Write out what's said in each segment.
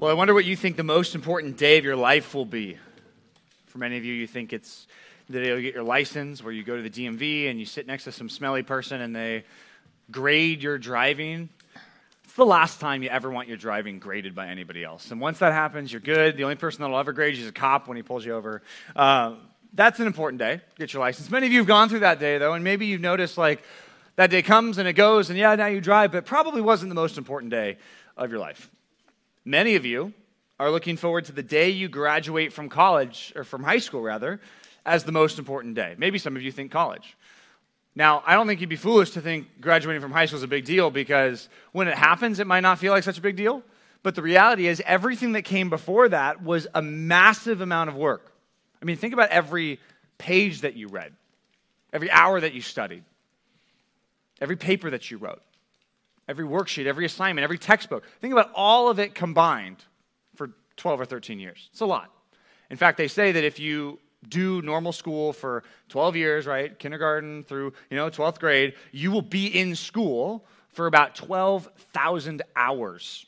Well, I wonder what you think the most important day of your life will be. For many of you, you think it's the day you get your license, where you go to the DMV and you sit next to some smelly person and they grade your driving. It's the last time you ever want your driving graded by anybody else. And once that happens, you're good. The only person that'll ever grade you is a cop when he pulls you over. Uh, that's an important day, get your license. Many of you have gone through that day, though, and maybe you've noticed like that day comes and it goes, and yeah, now you drive, but probably wasn't the most important day of your life. Many of you are looking forward to the day you graduate from college, or from high school rather, as the most important day. Maybe some of you think college. Now, I don't think you'd be foolish to think graduating from high school is a big deal because when it happens, it might not feel like such a big deal. But the reality is, everything that came before that was a massive amount of work. I mean, think about every page that you read, every hour that you studied, every paper that you wrote every worksheet, every assignment, every textbook. Think about all of it combined for 12 or 13 years. It's a lot. In fact, they say that if you do normal school for 12 years, right, kindergarten through, you know, 12th grade, you will be in school for about 12,000 hours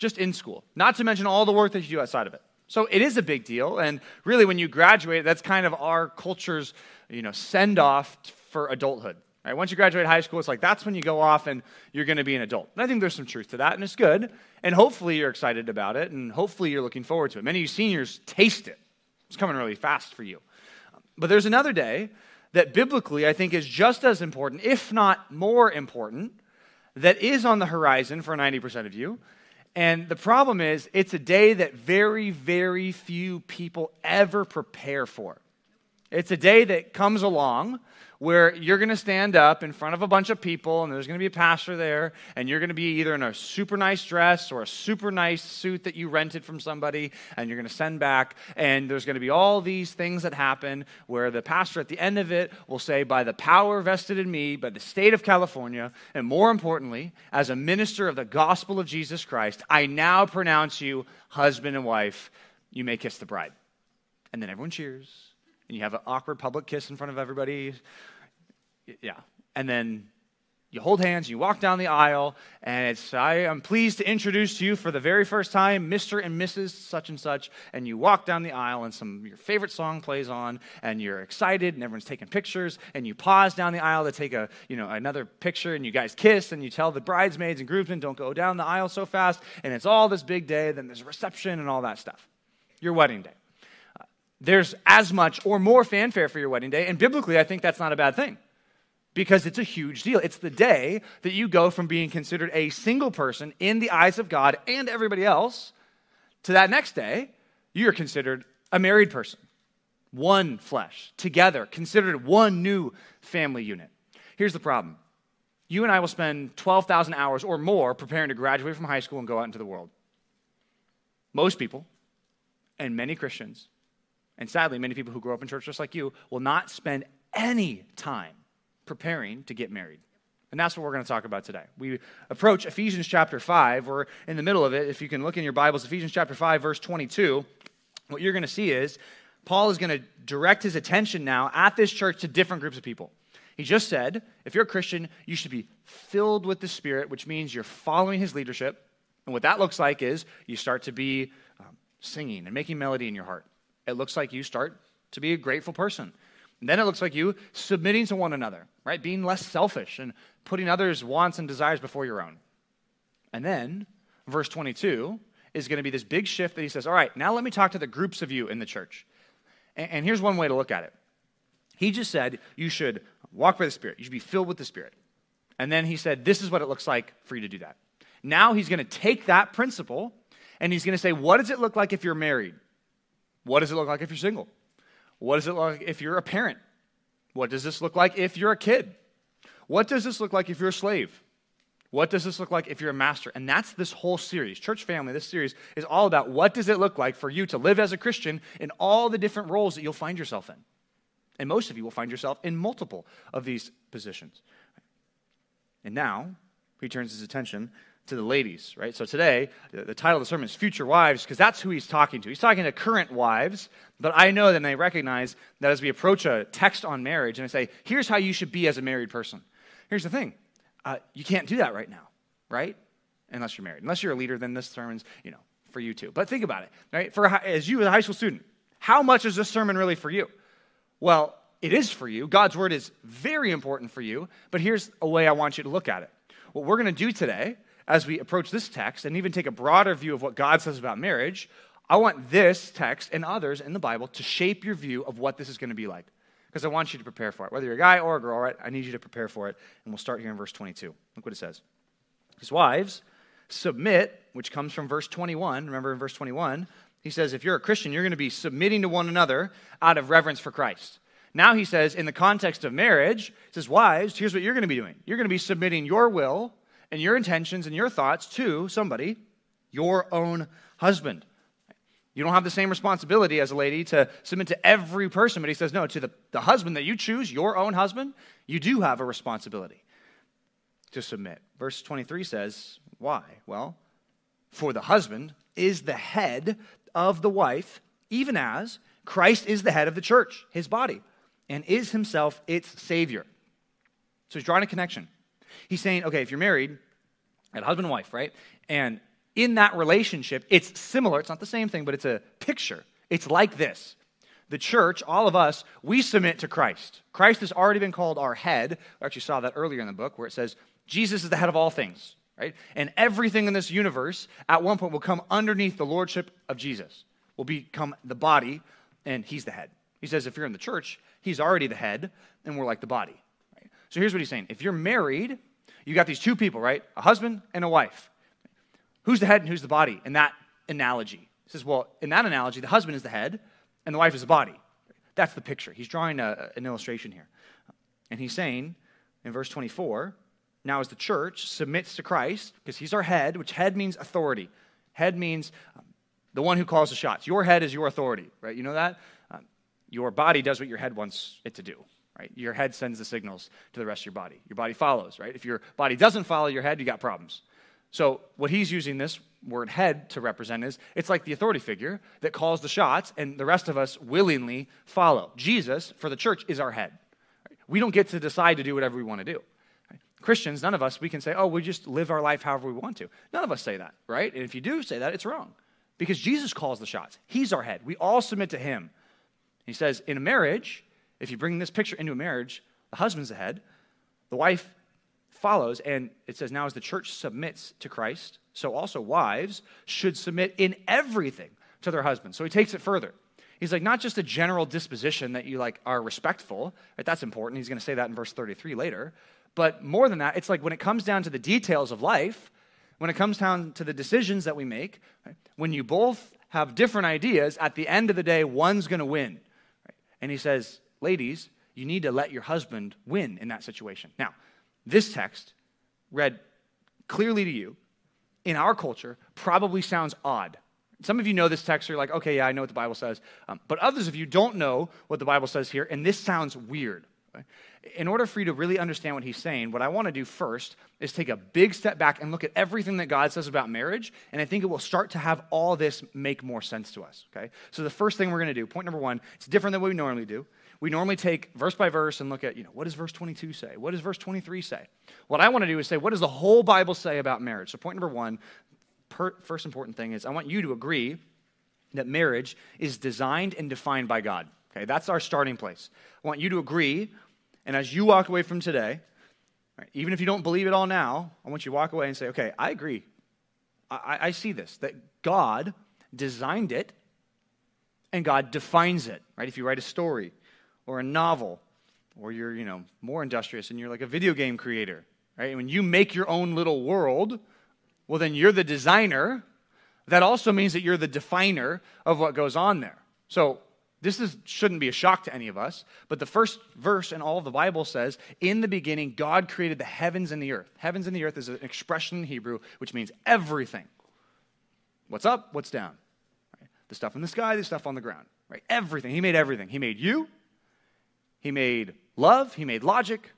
just in school. Not to mention all the work that you do outside of it. So it is a big deal and really when you graduate, that's kind of our culture's, you know, send off for adulthood. Right? Once you graduate high school, it's like that's when you go off and you're going to be an adult. And I think there's some truth to that, and it's good. And hopefully you're excited about it, and hopefully you're looking forward to it. Many of you seniors taste it. It's coming really fast for you. But there's another day that biblically I think is just as important, if not more important, that is on the horizon for 90% of you. And the problem is, it's a day that very, very few people ever prepare for. It's a day that comes along where you're going to stand up in front of a bunch of people and there's going to be a pastor there and you're going to be either in a super nice dress or a super nice suit that you rented from somebody and you're going to send back. And there's going to be all these things that happen where the pastor at the end of it will say by the power vested in me by the state of California and more importantly as a minister of the gospel of Jesus Christ I now pronounce you husband and wife. You may kiss the bride. And then everyone cheers and you have an awkward public kiss in front of everybody yeah. And then you hold hands, you walk down the aisle, and it's, I am pleased to introduce to you for the very first time, Mr. and Mrs. such and such. And you walk down the aisle, and some your favorite song plays on, and you're excited, and everyone's taking pictures, and you pause down the aisle to take a, you know, another picture, and you guys kiss, and you tell the bridesmaids and groomsmen, don't go down the aisle so fast, and it's all this big day, then there's a reception and all that stuff. Your wedding day. There's as much or more fanfare for your wedding day, and biblically, I think that's not a bad thing because it's a huge deal. It's the day that you go from being considered a single person in the eyes of God and everybody else to that next day, you're considered a married person, one flesh, together, considered one new family unit. Here's the problem you and I will spend 12,000 hours or more preparing to graduate from high school and go out into the world. Most people, and many Christians, and sadly, many people who grow up in church just like you, will not spend any time preparing to get married. And that's what we're going to talk about today. We approach Ephesians chapter 5. We're in the middle of it. If you can look in your Bibles, Ephesians chapter 5, verse 22, what you're going to see is Paul is going to direct his attention now at this church to different groups of people. He just said, if you're a Christian, you should be filled with the Spirit, which means you're following his leadership. And what that looks like is you start to be um, singing and making melody in your heart. It looks like you start to be a grateful person. And then it looks like you submitting to one another, right? Being less selfish and putting others' wants and desires before your own. And then, verse 22 is going to be this big shift that he says, All right, now let me talk to the groups of you in the church. And, and here's one way to look at it. He just said, You should walk by the Spirit, you should be filled with the Spirit. And then he said, This is what it looks like for you to do that. Now he's going to take that principle and he's going to say, What does it look like if you're married? What does it look like if you're single? What does it look like if you're a parent? What does this look like if you're a kid? What does this look like if you're a slave? What does this look like if you're a master? And that's this whole series. Church family, this series is all about what does it look like for you to live as a Christian in all the different roles that you'll find yourself in. And most of you will find yourself in multiple of these positions. And now he turns his attention to the ladies, right? So today, the, title of the sermon is Future Wives, because that's who he's talking to. He's talking to current wives, but I know that they recognize that as we approach a text on marriage and I say, here's how you should be as a married person. Here's the thing uh, you can't do that right now, right? Unless you're married. Unless you're a leader, then this sermon's, you know, for you too. But think about it, right? For as you as a high school student, how much is this sermon really for you? Well, it is for you. God's word is very important for you, but here's a way I want you to look at it. What we're going to do today as we approach this text and even take a broader view of what God says about marriage, I want this text and others in the Bible to shape your view of what this is going to be like. Because I want you to prepare for it. Whether you're a guy or a girl, right? I need you to prepare for it. And we'll start here in verse 22. Look what it says. His wives submit, which comes from verse 21. Remember in verse 21, he says, if you're a Christian, you're going to be submitting to one another out of reverence for Christ. Now he says, in the context of marriage, he says, wives, here's what you're going to be doing. You're going to be submitting your will and your intentions and your thoughts to somebody, your own husband. You don't have the same responsibility as a lady to submit to every person, but he says, no, to the, the husband that you choose, your own husband, you do have a responsibility to submit. Verse 23 says, why? Well, for the husband is the head of the wife, even as Christ is the head of the church, his body, and is himself its Savior. So he's drawing a connection. He's saying, okay, if you're married, and husband and wife, right? And in that relationship, it's similar. It's not the same thing, but it's a picture. It's like this. The church, all of us, we submit to Christ. Christ has already been called our head. We actually saw that earlier in the book where it says, Jesus is the head of all things, right? And everything in this universe at one point will come underneath the lordship of Jesus, will become the body, and he's the head. He says, if you're in the church, he's already the head, and we're like the body. Right? So here's what he's saying if you're married, you got these two people, right? A husband and a wife. Who's the head and who's the body in that analogy? He says, well, in that analogy, the husband is the head and the wife is the body. That's the picture. He's drawing a, an illustration here. And he's saying in verse 24, now as the church submits to Christ, because he's our head, which head means authority. Head means um, the one who calls the shots. Your head is your authority, right? You know that? Um, your body does what your head wants it to do right? Your head sends the signals to the rest of your body. Your body follows, right? If your body doesn't follow your head, you got problems. So, what he's using this word head to represent is it's like the authority figure that calls the shots, and the rest of us willingly follow. Jesus, for the church, is our head. Right? We don't get to decide to do whatever we want to do. Christians, none of us, we can say, oh, we just live our life however we want to. None of us say that, right? And if you do say that, it's wrong. Because Jesus calls the shots. He's our head. We all submit to him. He says, in a marriage, if you bring this picture into a marriage, the husband's the head, the wife follows, and it says, Now as the church submits to Christ, so also wives should submit in everything to their husbands. So he takes it further. He's like, not just a general disposition that you like are respectful, right? That's important. He's going to say that in verse 33 later. But more than that, it's like when it comes down to the details of life, when it comes down to the decisions that we make, right? when you both have different ideas, at the end of the day, one's going to win. Right? And he says, ladies, you need to let your husband win in that situation. Now, this text, read clearly to you, in our culture, probably sounds odd. Some of you know this text, you're like, okay, yeah, I know what the Bible says. Um, but others of you don't know what the Bible says here, and this sounds weird. In order for you to really understand what he's saying, what I want to do first is take a big step back and look at everything that God says about marriage, and I think it will start to have all this make more sense to us. Okay? So the first thing we're going to do, point number one, it's different than what we normally do we normally take verse by verse and look at, you know, what does verse 22 say? What does verse 23 say? What I want to do is say, what does the whole Bible say about marriage? So, point number one, per, first important thing is I want you to agree that marriage is designed and defined by God. Okay, that's our starting place. I want you to agree, and as you walk away from today, right, even if you don't believe it all now, I want you to walk away and say, okay, I agree. I, I see this, that God designed it and God defines it, right? If you write a story, or a novel, or you're, you know, more industrious and you're like a video game creator, right? And when you make your own little world, well, then you're the designer. That also means that you're the definer of what goes on there. So this is, shouldn't be a shock to any of us, but the first verse in all of the Bible says, In the beginning, God created the heavens and the earth. Heavens and the earth is an expression in Hebrew which means everything. What's up? What's down? Right? The stuff in the sky, the stuff on the ground. Right? Everything. He made everything. He made you, he made love, he made logic,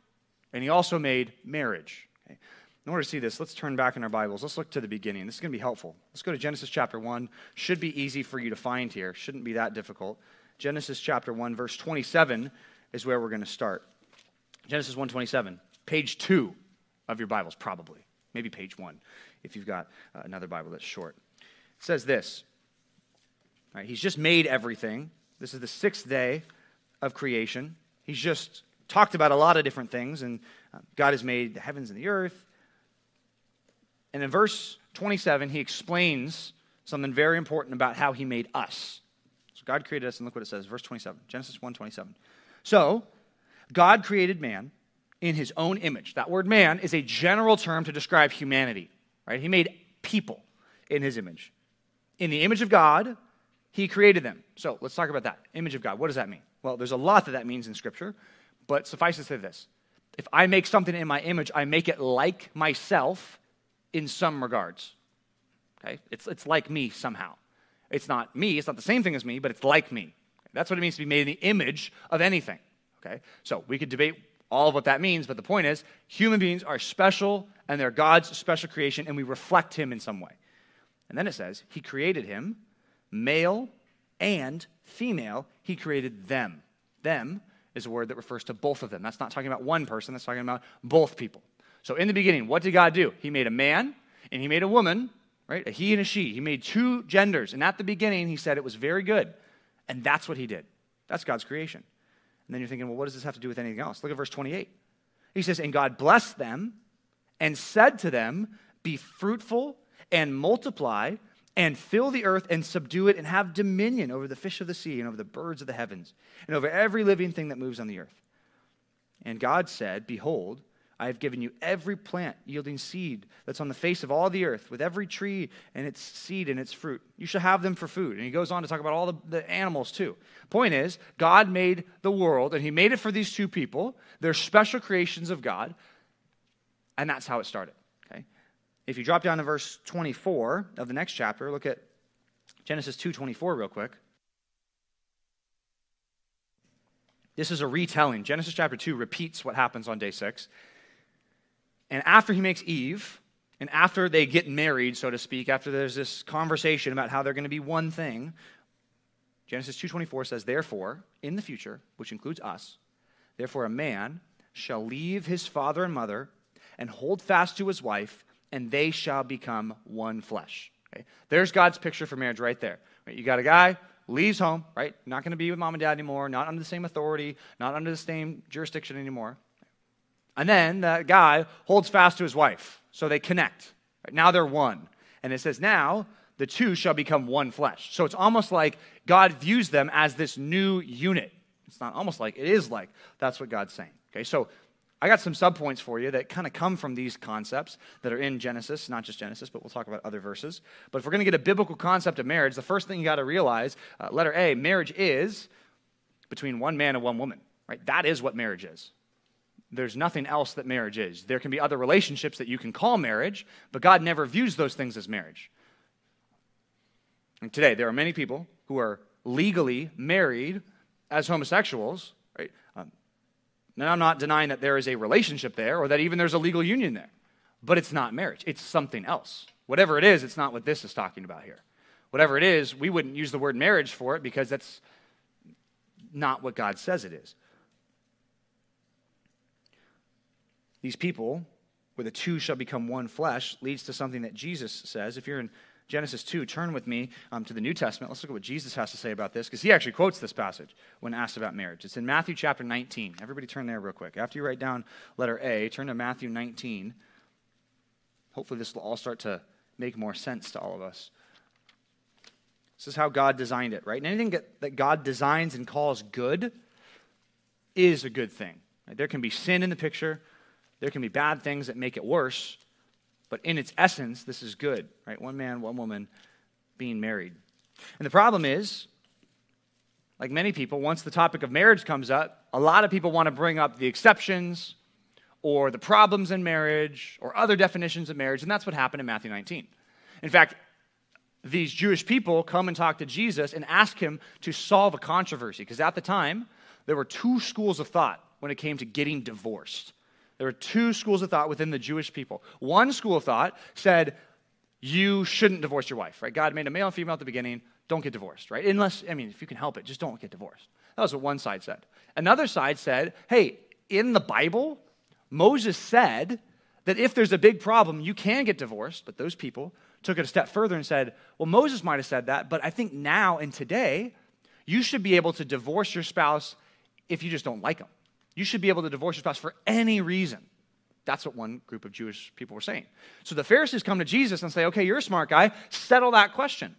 and he also made marriage. Okay? In order to see this, let's turn back in our Bibles. Let's look to the beginning. This is going to be helpful. Let's go to Genesis chapter 1. Should be easy for you to find here, shouldn't be that difficult. Genesis chapter 1, verse 27 is where we're going to start. Genesis 1:27, page 2 of your Bibles, probably. Maybe page 1 if you've got uh, another Bible that's short. It says this. Right, he's just made everything. This is the sixth day of creation. He's just talked about a lot of different things, and uh, God has made the heavens and the earth. And in verse 27, he explains something very important about how he made us. So God created us, and look what it says, verse 27, Genesis 1 27. So, God created man in his own image. That word man is a general term to describe humanity, right? He made people in his image. In the image of God, he created them. So let's talk about that. Image of God. What does that mean? Well, there's a lot that that means in Scripture, but suffice to say this. If I make something in my image, I make it like myself in some regards. Okay? It's, it's like me somehow. It's not me, it's not the same thing as me, but it's like me. That's what it means to be made in the image of anything. Okay? So we could debate all of what that means, but the point is human beings are special and they're God's special creation, and we reflect Him in some way. And then it says, He created him, male and female, He created them. Them is a word that refers to both of them. That's not talking about one person, that's talking about both people. So in the beginning, what did God do? He made a man and He made a woman, right? A he and a she. He made two genders. And at the beginning, He said it was very good. And that's what He did. That's God's creation. And then you're thinking, well, what does this have to do with anything else? Look at verse 28. He says, And God blessed them and said to them, Be fruitful and multiply and fill the earth and subdue it and have dominion over the fish of the sea and over the birds of the heavens and over every living thing that moves on the earth. And God said, Behold, I have given you every plant yielding seed that's on the face of all the earth, with every tree and its seed and its fruit. You shall have them for food. And he goes on to talk about all the, the animals too. Point is, God made the world, and he made it for these two people. They're special creations of God. And that's how it started. If you drop down to verse 24 of the next chapter, look at Genesis 2:24 real quick. This is a retelling. Genesis chapter 2 repeats what happens on day 6. And after he makes Eve, and after they get married, so to speak, after there's this conversation about how they're going to be one thing, Genesis 2:24 says, "Therefore, in the future, which includes us, therefore a man shall leave his father and mother and hold fast to his wife, and they shall become one flesh." Okay? There's God's picture for marriage right there. You got a guy leaves home, right? Not going to be with mom and dad anymore, not under the same authority, not under the same jurisdiction anymore. And then that guy holds fast to his wife. So they connect. Right? Now they're one. And it says, now the two shall become one flesh. So it's almost like God views them as this new unit. It's not almost like, it is like. That's what God's saying. Okay, so I got some subpoints for you that kind of come from these concepts that are in Genesis, not just Genesis, but we'll talk about other verses. But if we're going to get a biblical concept of marriage, the first thing you got to realize, uh, letter A, marriage is between one man and one woman, right? That is what marriage is there's nothing else that marriage is. There can be other relationships that you can call marriage, but God never views those things as marriage. And today, there are many people who are legally married as homosexuals, and I'm not denying that there is a relationship there or that even there's a legal union there, but it's not marriage. It's something else. Whatever it is, it's not what this is talking about here. Whatever it is, we wouldn't use the word marriage for it because that's not what God says it is. These people, where the two shall become one flesh, leads to something that Jesus says. If you're in Genesis 2, turn with me um, to the New Testament. Let's look at what Jesus has to say about this, because he actually quotes this passage when asked about marriage. It's in Matthew chapter 19. Everybody turn there real quick. After you write down letter A, turn to Matthew 19. Hopefully, this will all start to make more sense to all of us. This is how God designed it, right? And anything that God designs and calls good is a good thing. There can be sin in the picture, there can be bad things that make it worse, but in its essence, this is good, right? One man, one woman being married. And the problem is, like many people, once the topic of marriage comes up, a lot of people want to bring up the exceptions or the problems in marriage or other definitions of marriage, and that's what happened in Matthew 19. In fact, these Jewish people come and talk to Jesus and ask him to solve a controversy, because at the time, there were two schools of thought when it came to getting divorced. There were two schools of thought within the Jewish people. One school of thought said, you shouldn't divorce your wife, right? God made a male and female at the beginning. Don't get divorced, right? Unless, I mean, if you can help it, just don't get divorced. That was what one side said. Another side said, hey, in the Bible, Moses said that if there's a big problem, you can get divorced, but those people took it a step further and said, well, Moses might have said that, but I think now and today, you should be able to divorce your spouse if you just don't like them. You should be able to divorce your spouse for any reason. That's what one group of Jewish people were saying. So the Pharisees come to Jesus and say, okay, you're a smart guy, settle that question.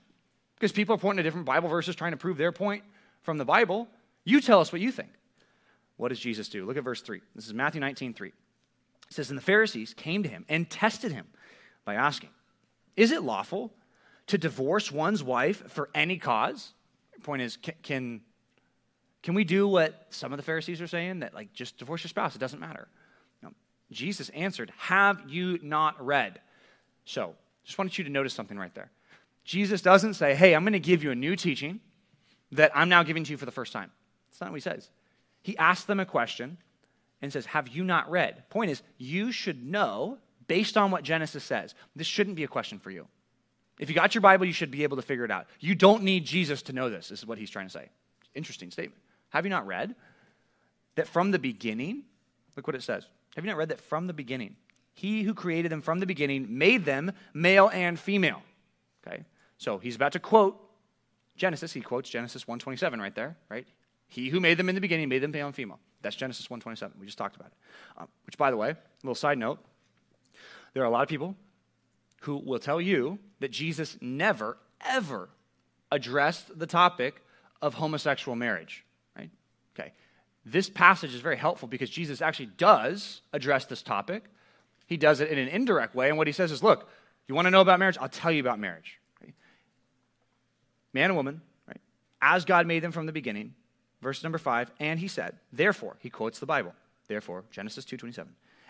Because people are pointing to different Bible verses trying to prove their point from the Bible. You tell us what you think. What does Jesus do? Look at verse 3. This is Matthew 19, 3. It says, And the Pharisees came to him and tested him by asking, Is it lawful to divorce one's wife for any cause? Point is, can, can, can we do what some of the Pharisees are saying? That, like, just divorce your spouse, it doesn't matter. No. Jesus answered, Have you not read? So, just wanted you to notice something right there. Jesus doesn't say, Hey, I'm going to give you a new teaching that I'm now giving to you for the first time. That's not what he says. He asks them a question and says, Have you not read? Point is, you should know based on what Genesis says. This shouldn't be a question for you. If you got your Bible, you should be able to figure it out. You don't need Jesus to know this, this is what he's trying to say. Interesting statement. Have you not read that from the beginning, look what it says. Have you not read that from the beginning, he who created them from the beginning made them male and female? Okay? So he's about to quote Genesis. He quotes Genesis 127 right there, right? He who made them in the beginning made them male and female. That's Genesis 127. We just talked about it. Um, which, by the way, a little side note, there are a lot of people who will tell you that Jesus never, ever addressed the topic of homosexual marriage? Okay. This passage is very helpful because Jesus actually does address this topic. He does it in an indirect way, and what he says is, look, you want to know about marriage? I'll tell you about marriage. Man and woman, right? As God made them from the beginning, verse number five, and he said, therefore, he quotes the Bible, therefore, Genesis 2.27,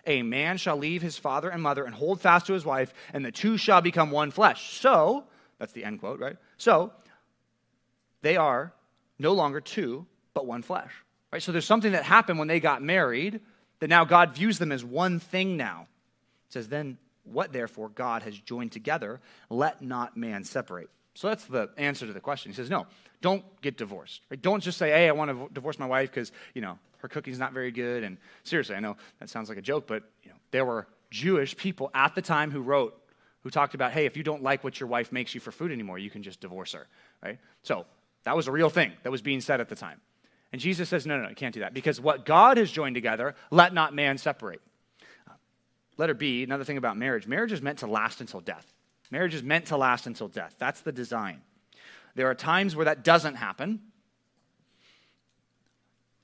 a man shall leave his father and mother and hold fast to his wife, and the two shall become one flesh. So, that's the end quote, right? So, they are no longer two, but one flesh. Right? So there's something that happened when they got married that now God views them as one thing now. It says, Then what therefore God has joined together, let not man separate. So that's the answer to the question. He says, No, don't get divorced. Right? Don't just say, Hey, I want to divorce my wife because, you know, her cooking's not very good. And seriously, I know that sounds like a joke, but you know, there were Jewish people at the time who wrote, who talked about, hey, if you don't like what your wife makes you for food anymore, you can just divorce her, right? So that was a real thing that was being said at the time. And Jesus says, no, no, no, you can't do that because what God has joined together, let not man separate. Uh, letter B, another thing about marriage marriage is meant to last until death. Marriage is meant to last until death. That's the design. There are times where that doesn't happen.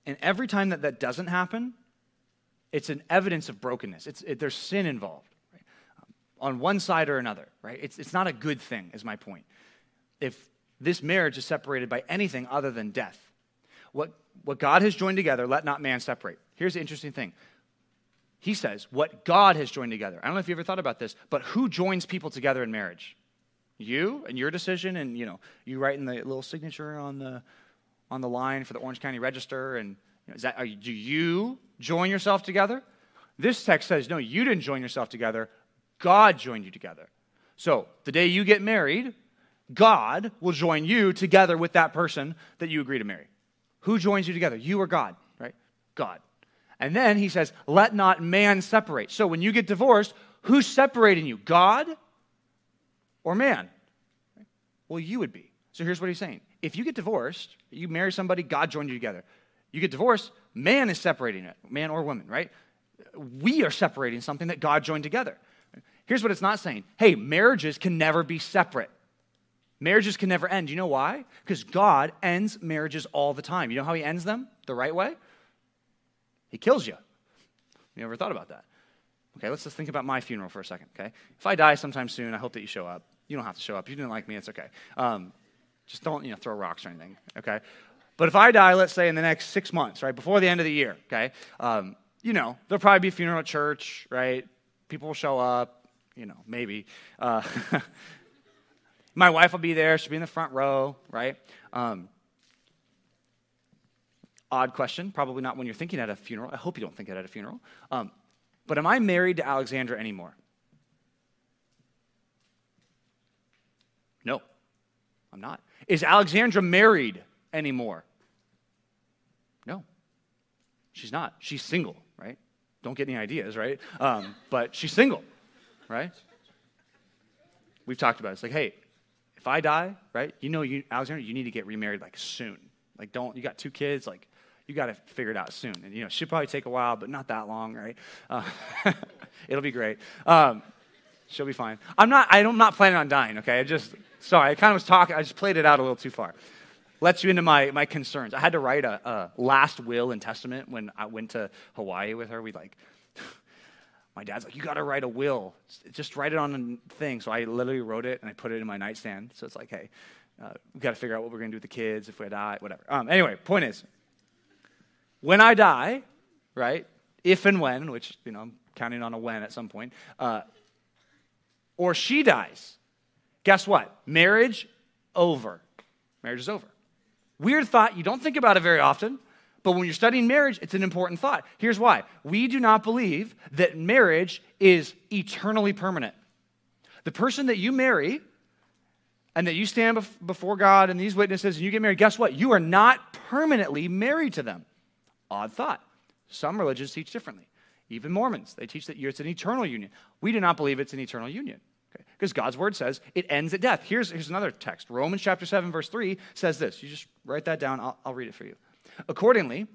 And every time that that doesn't happen, it's an evidence of brokenness. It's, it, there's sin involved right? Um, on one side or another, right? It's, it's not a good thing, is my point. If this marriage is separated by anything other than death, what, what God has joined together, let not man separate. Here's the interesting thing. He says, what God has joined together. I don't know if you ever thought about this, but who joins people together in marriage? You and your decision, and you know, you writing the little signature on the on the line for the Orange County Register, and you know, that you, do you join yourself together? This text says, no, you didn't join yourself together. God joined you together. So the day you get married, God will join you together with that person that you agree to marry. Who joins you together? You or God, right? God. And then he says, let not man separate. So when you get divorced, who's separating you? God or man? Well, you would be. So here's what he's saying. If you get divorced, you marry somebody, God joined you together. You get divorced, man is separating it, man or woman, right? We are separating something that God joined together. Here's what it's not saying hey, marriages can never be separate. Marriages can never end. You know why? Because God ends marriages all the time. You know how He ends them the right way? He kills you. You ever thought about that? Okay, let's just think about my funeral for a second, okay? If I die sometime soon, I hope that you show up. You don't have to show up. You didn't like me, it's okay. Um, just don't, you know, throw rocks or anything, okay? But if I die, let's say in the next six months, right, before the end of the year, okay, um, you know, there'll probably be a funeral at church, right? People will show up, you know, maybe. Uh, My wife will be there. She'll be in the front row, right? Um, odd question. Probably not when you're thinking at a funeral. I hope you don't think it at a funeral. Um, but am I married to Alexandra anymore? No, I'm not. Is Alexandra married anymore? No, she's not. She's single, right? don't get any ideas, right? Um, but she's single, right? We've talked about it. It's like, hey, if I die, right? You know, you, Alexandra, you need to get remarried like soon. Like, don't, you got two kids, like, you got to figure it out soon. And, you know, she'll probably take a while, but not that long, right? Uh, it'll be great. Um, she'll be fine. I'm not, I'm not planning on dying, okay? I just, sorry, I kind of was talking, I just played it out a little too far. Lets you into my, my concerns. I had to write a, a last will and testament when I went to Hawaii with her. We like, my dad's like, you got to write a will. Just write it on a thing. So I literally wrote it and I put it in my nightstand. So it's like, hey, uh, we've got to figure out what we're going to do with the kids if we die, whatever. Um, anyway, point is, when I die, right, if and when, which, you know, I'm counting on a when at some point, uh, or she dies, guess what? Marriage over. Marriage is over. Weird thought. You don't think about it very often. But when you're studying marriage, it's an important thought. Here's why we do not believe that marriage is eternally permanent. The person that you marry and that you stand before God and these witnesses and you get married, guess what? You are not permanently married to them. Odd thought. Some religions teach differently. Even Mormons, they teach that it's an eternal union. We do not believe it's an eternal union. Because? God's word says it ends at death. Here's, here's another text. Romans chapter 7, verse 3 says this. You just write that down, I'll, I'll read it for you. Accordingly,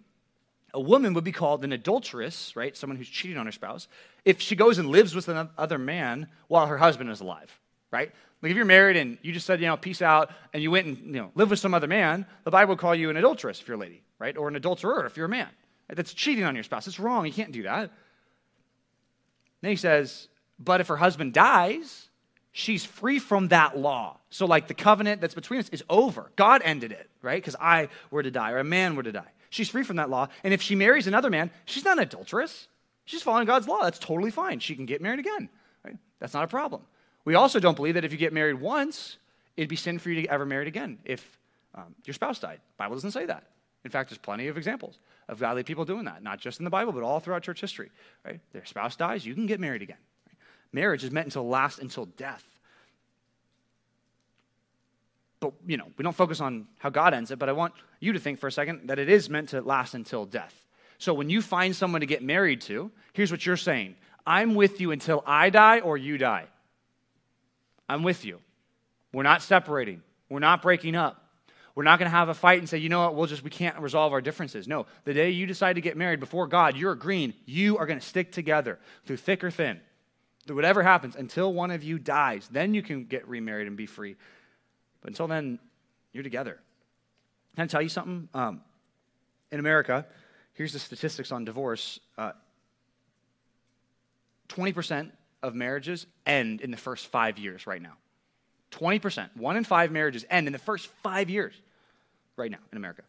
a woman would be called an adulteress, right? Someone who's cheating on her spouse, if she goes and lives with another man while her husband is alive, right? Like if you're married and you just said, you know, peace out, and you went and you know live with some other man, the Bible would call you an adulteress if you're a lady, right? Or an adulterer if you're a man. That's cheating on your spouse. It's wrong. You can't do that. Then he says, but if her husband dies, she's free from that law. So, like the covenant that's between us is over. God ended it, right? Because I were to die or a man were to die. She's free from that law. And if she marries another man, she's not an adulteress. She's following God's law. That's totally fine. She can get married again. Right? That's not a problem. We also don't believe that if you get married once, it'd be sin for you to ever marry again if um, your spouse died. Bible doesn't say that. In fact, there's plenty of examples of godly people doing that, not just in the Bible, but all throughout church history. Right? Their spouse dies, you can get married again. Marriage is meant to last until death. But, you know, we don't focus on how God ends it, but I want you to think for a second that it is meant to last until death. So when you find someone to get married to, here's what you're saying I'm with you until I die or you die. I'm with you. We're not separating, we're not breaking up. We're not going to have a fight and say, you know what, we'll just, we can't resolve our differences. No, the day you decide to get married before God, you're agreeing you are going to stick together through thick or thin, whatever happens until one of you dies. Then you can get remarried and be free. But until then, you're together. Can I tell you something? Um, in America, here's the statistics on divorce uh, 20% of marriages end in the first five years right now. 20%. One in five marriages end in the first five years right now in America.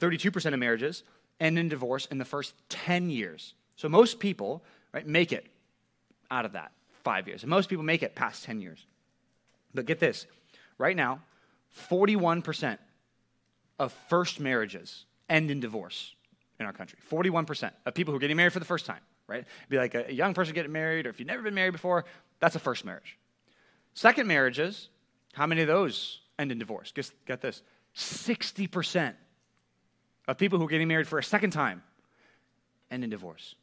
32% of marriages end in divorce in the first 10 years. So most people right, make it out of that five years. And most people make it past 10 years. But get this right now, 41% of first marriages end in divorce in our country. 41% of people who are getting married for the first time, right? It'd be like a young person getting married, or if you've never been married before, that's a first marriage. Second marriages, how many of those end in divorce? Get, get this 60% of people who are getting married for a second time end in divorce.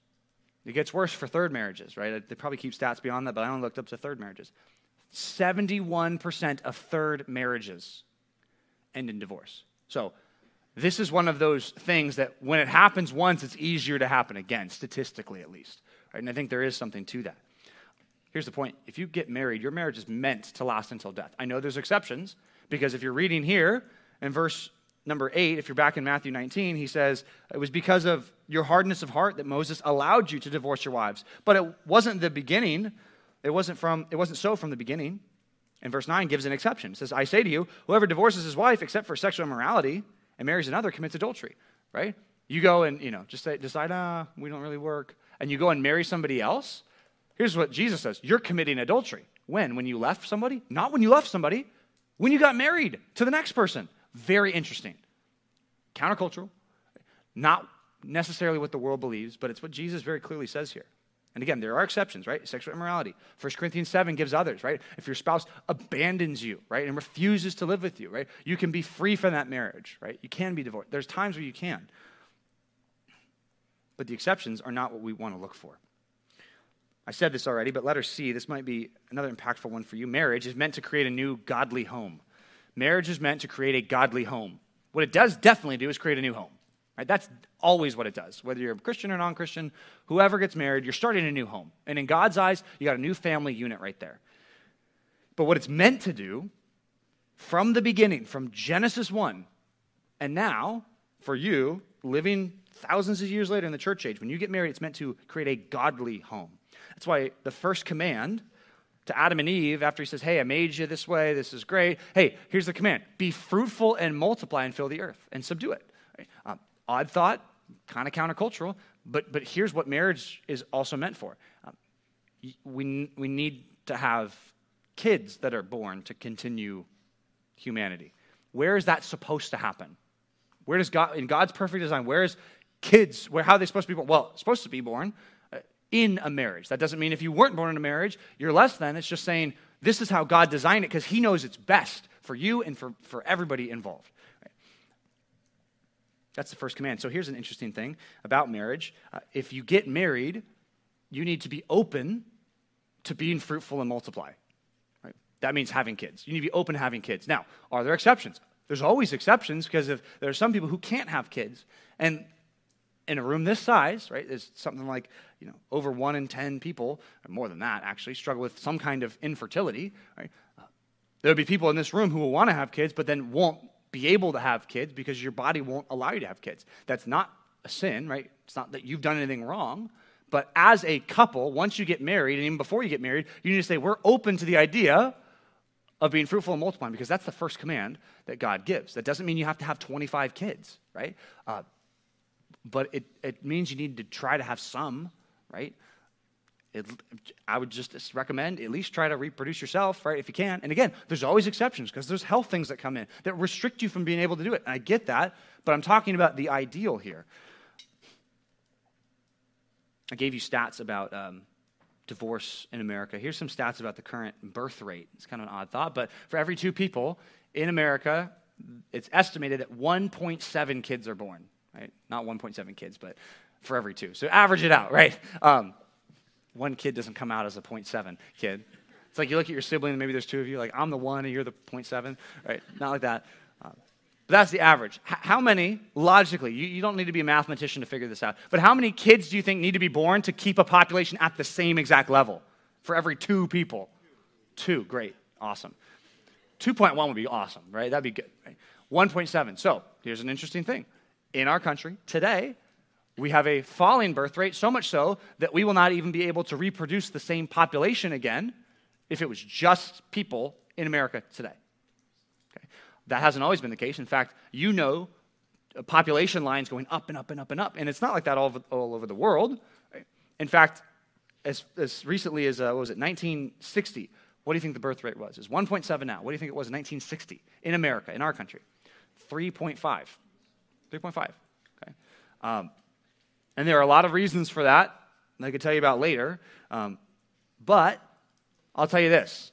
It gets worse for third marriages, right? They probably keep stats beyond that, but I only looked up to third marriages. 71% of third marriages end in divorce. So, this is one of those things that when it happens once, it's easier to happen again, statistically at least. Right? And I think there is something to that. Here's the point if you get married, your marriage is meant to last until death. I know there's exceptions, because if you're reading here in verse number 8, if you're back in Matthew 19, he says, It was because of your hardness of heart that Moses allowed you to divorce your wives. But it wasn't the beginning it wasn't, from, it wasn't so from the beginning. And verse 9 gives an exception. It says, I say to you, whoever divorces his wife except for sexual immorality and marries another commits adultery, right? You go and, you know, just say, decide, ah, we don't really work. And you go and marry somebody else. Here's what Jesus says You're committing adultery. When? When you left somebody? Not when you left somebody, when you got married to the next person. Very interesting. Countercultural. Not necessarily what the world believes, but it's what Jesus very clearly says here. And again, there are exceptions, right? Sexual immorality. 1 Corinthians 7 gives others, right? If your spouse abandons you, right, and refuses to live with you, right, you can be free from that marriage, right? You can be divorced. There's times where you can. but the exceptions are not what we want to look for. I said this already, but letter C, this might be another impactful one for you. Marriage is meant to create a new godly home. Marriage is meant to create a godly home. What it does definitely do is create a new home. Right? That's always what it does. Whether you're a Christian or non Christian, whoever gets married, you're starting a new home. And in God's eyes, you got a new family unit right there. But what it's meant to do from the beginning, from Genesis 1, and now for you, living thousands of years later in the church age, when you get married, it's meant to create a godly home. That's why the first command to Adam and Eve, after he says, Hey, I made you this way, this is great. Hey, here's the command be fruitful and multiply and fill the earth and subdue it. Odd thought, kind of countercultural, but, but here's what marriage is also meant for. Um, we, we need to have kids that are born to continue humanity. Where is that supposed to happen? Where does God, in God's perfect design, where is kids, where, how are they supposed to be born? Well, supposed to be born uh, in a marriage. That doesn't mean if you weren't born in a marriage, you're less than. It's just saying this is how God designed it because He knows it's best for you and for, for everybody involved. That's the first command. So here's an interesting thing about marriage. Uh, if you get married, you need to be open to being fruitful and multiply. Right? That means having kids. You need to be open to having kids. Now, are there exceptions? There's always exceptions because if there are some people who can't have kids, and in a room this size, right, there's something like you know over one in ten people, or more than that actually, struggle with some kind of infertility. Right? Uh, there will be people in this room who will want to have kids, but then won't be able to have kids because your body won't allow you to have kids. That's not a sin, right? It's not that you've done anything wrong. But as a couple, once you get married, and even before you get married, you need to say, we're open to the idea of being fruitful and multiplying because that's the first command that God gives. That doesn't mean you have to have 25 kids, right? Uh, but it, it means you need to try to have some, right? It, I would just recommend at least try to reproduce yourself, right, if you can. And again, there's always exceptions because there's health things that come in that restrict you from being able to do it. And I get that, but I'm talking about the ideal here. I gave you stats about um, divorce in America. Here's some stats about the current birth rate. It's kind of an odd thought, but for every two people in America, it's estimated that 1.7 kids are born, right? Not 1.7 kids, but for every two. So average it out, right? Um, one kid doesn't come out as a 0.7 kid. It's like you look at your sibling, and maybe there's two of you, like I'm the one and you're the 0.7, right? Not like that. Um, but that's the average. H- how many, logically, you, you don't need to be a mathematician to figure this out, but how many kids do you think need to be born to keep a population at the same exact level for every two people? Two, great, awesome. 2.1 would be awesome, right? That'd be good. Right? 1.7. So here's an interesting thing. In our country today, we have a falling birth rate, so much so that we will not even be able to reproduce the same population again if it was just people in America today. Okay? That hasn't always been the case. In fact, you know population lines going up and up and up and up. And it's not like that all over, all over the world. In fact, as, as recently as, uh, what was it, 1960, what do you think the birth rate was? It's 1.7 now. What do you think it was in 1960 in America, in our country? 3.5. 3.5. Okay. Um, and there are a lot of reasons for that that I could tell you about later. Um, but I'll tell you this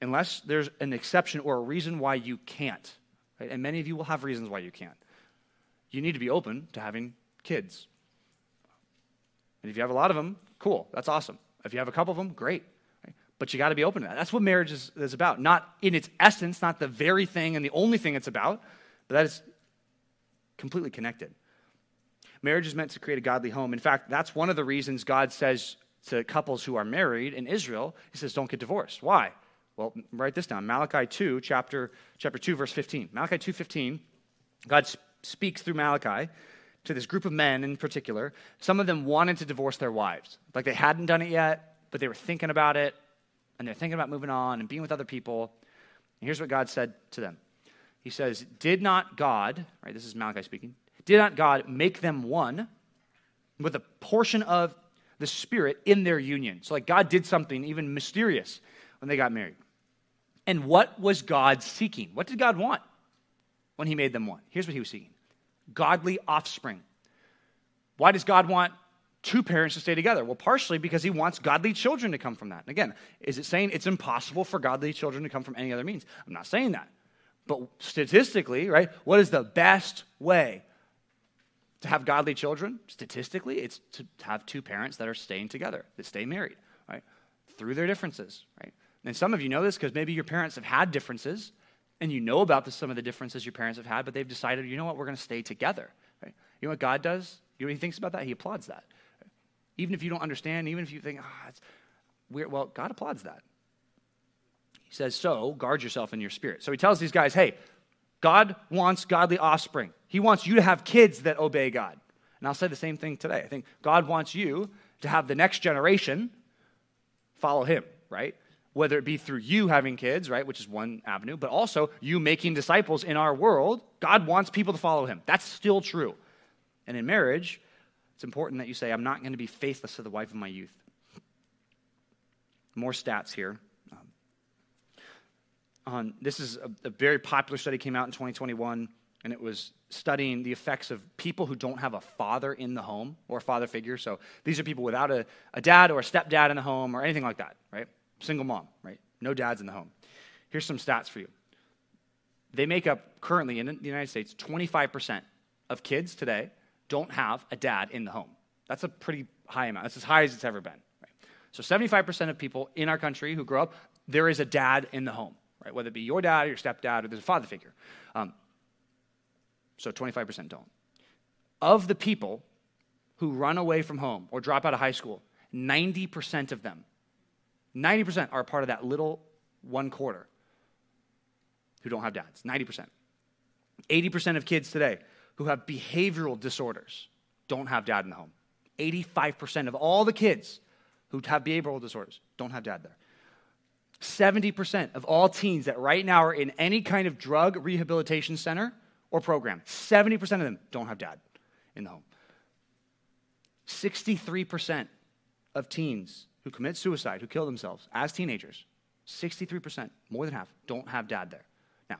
unless there's an exception or a reason why you can't, right? and many of you will have reasons why you can't, you need to be open to having kids. And if you have a lot of them, cool, that's awesome. If you have a couple of them, great. But you got to be open to that. That's what marriage is, is about. Not in its essence, not the very thing and the only thing it's about, but that is completely connected. Marriage is meant to create a godly home. In fact, that's one of the reasons God says to couples who are married in Israel, He says, don't get divorced. Why? Well, write this down. Malachi 2, chapter, chapter 2, verse 15. Malachi 2, 15, God speaks through Malachi to this group of men in particular. Some of them wanted to divorce their wives. Like they hadn't done it yet, but they were thinking about it, and they're thinking about moving on and being with other people. And here's what God said to them He says, Did not God, right, this is Malachi speaking, did not God make them one with a portion of the Spirit in their union? So, like, God did something even mysterious when they got married. And what was God seeking? What did God want when He made them one? Here's what He was seeking godly offspring. Why does God want two parents to stay together? Well, partially because He wants godly children to come from that. And again, is it saying it's impossible for godly children to come from any other means? I'm not saying that. But statistically, right, what is the best way To have godly children, statistically, it's to have two parents that are staying together, that stay married, right? Through their differences, right? And some of you know this because maybe your parents have had differences and you know about the, some of the differences your parents have had, but they've decided, you know what, we're going to stay together. Right? You know what God does? You know what he thinks about that? He applauds that. Even if you don't understand, even if you think, ah, oh, it's weird, well, God applauds that. He says, so guard yourself in your spirit. So he tells these guys, hey, God wants godly offspring. He wants you to have kids that obey God. And I'll say the same thing today. I think God wants you to have the next generation follow him, right? Whether it be through you having kids, right, which is one avenue, but also you making disciples in our world. God wants people to follow him. That's still true. And in marriage, it's important that you say, I'm not going to be faithless to the wife of my youth. More stats here. Um, this is a, a very popular study came out in 2021, and it was studying the effects of people who don't have a father in the home or a father figure. So these are people without a, a dad or a stepdad in the home or anything like that, right? Single mom, right? No dads in the home. Here's some stats for you. They make up currently in the United States 25% of kids today don't have a dad in the home. That's a pretty high amount. That's as high as it's ever been. Right? So 75% of people in our country who grow up, there is a dad in the home, right? Whether it be your dad or your stepdad or there's a father figure. Um, so 25% don't. Of the people who run away from home or drop out of high school, 90% of them, 90% are part of that little one quarter who don't have dads. 90%. 80% of kids today who have behavioral disorders don't have dad in the home. 85% of all the kids who have behavioral disorders don't have dad there. 70% of all teens that right now are in any kind of drug rehabilitation center or program, 70% of them don't have dad in the home. 63% of teens who commit suicide, who kill themselves as teenagers, 63%, more than half, don't have dad there. Now,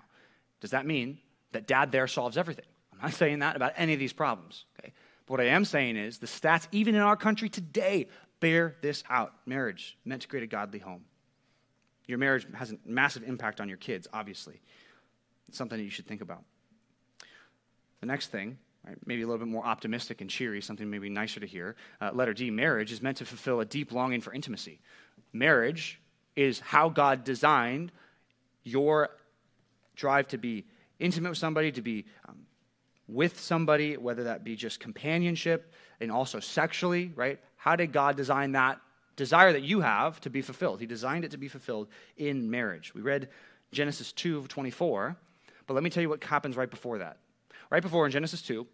does that mean that dad there solves everything? I'm not saying that about any of these problems. Okay? But what I am saying is the stats, even in our country today, bear this out. Marriage meant to create a godly home. Your marriage has a massive impact on your kids, obviously. It's something that you should think about. The next thing, right, maybe a little bit more optimistic and cheery, something maybe nicer to hear. Uh, letter D marriage is meant to fulfill a deep longing for intimacy. Marriage is how God designed your drive to be intimate with somebody, to be um, with somebody, whether that be just companionship and also sexually, right? How did God design that desire that you have to be fulfilled? He designed it to be fulfilled in marriage. We read Genesis 2 of 24, but let me tell you what happens right before that. Right before in Genesis 2,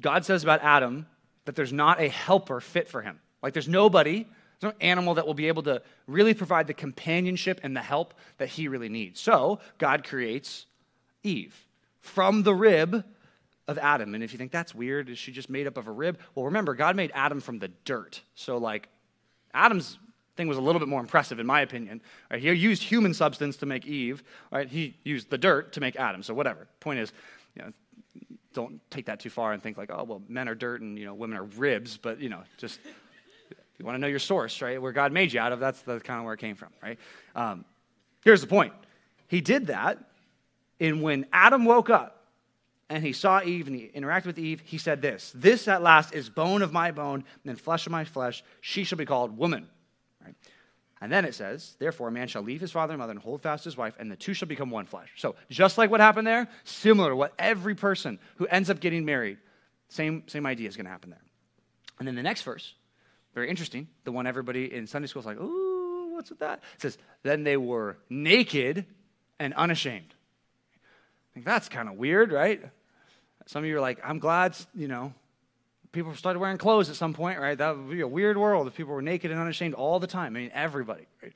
God says about Adam that there's not a helper fit for him. Like there's nobody, there's no animal that will be able to really provide the companionship and the help that he really needs. So God creates Eve from the rib of Adam. And if you think that's weird, is she just made up of a rib? Well, remember, God made Adam from the dirt. So, like, Adam's thing was a little bit more impressive, in my opinion. Right? He used human substance to make Eve. Right? He used the dirt to make Adam. So, whatever. Point is, you know, don't take that too far and think like, oh, well, men are dirt and you know, women are ribs. But you know, just you want to know your source, right? Where God made you out of. That's the kind of where it came from, right? Um, here's the point. He did that and when Adam woke up and he saw Eve and he interacted with Eve, he said this This at last is bone of my bone and flesh of my flesh. She shall be called woman. Right? And then it says, Therefore, a man shall leave his father and mother and hold fast his wife, and the two shall become one flesh. So, just like what happened there, similar to what every person who ends up getting married, same, same idea is going to happen there. And then the next verse, very interesting, the one everybody in Sunday school is like, Ooh, what's with that? It says, Then they were naked and unashamed I think that's kind of weird, right? Some of you are like, I'm glad, you know, people started wearing clothes at some point, right? That would be a weird world if people were naked and unashamed all the time. I mean, everybody, right?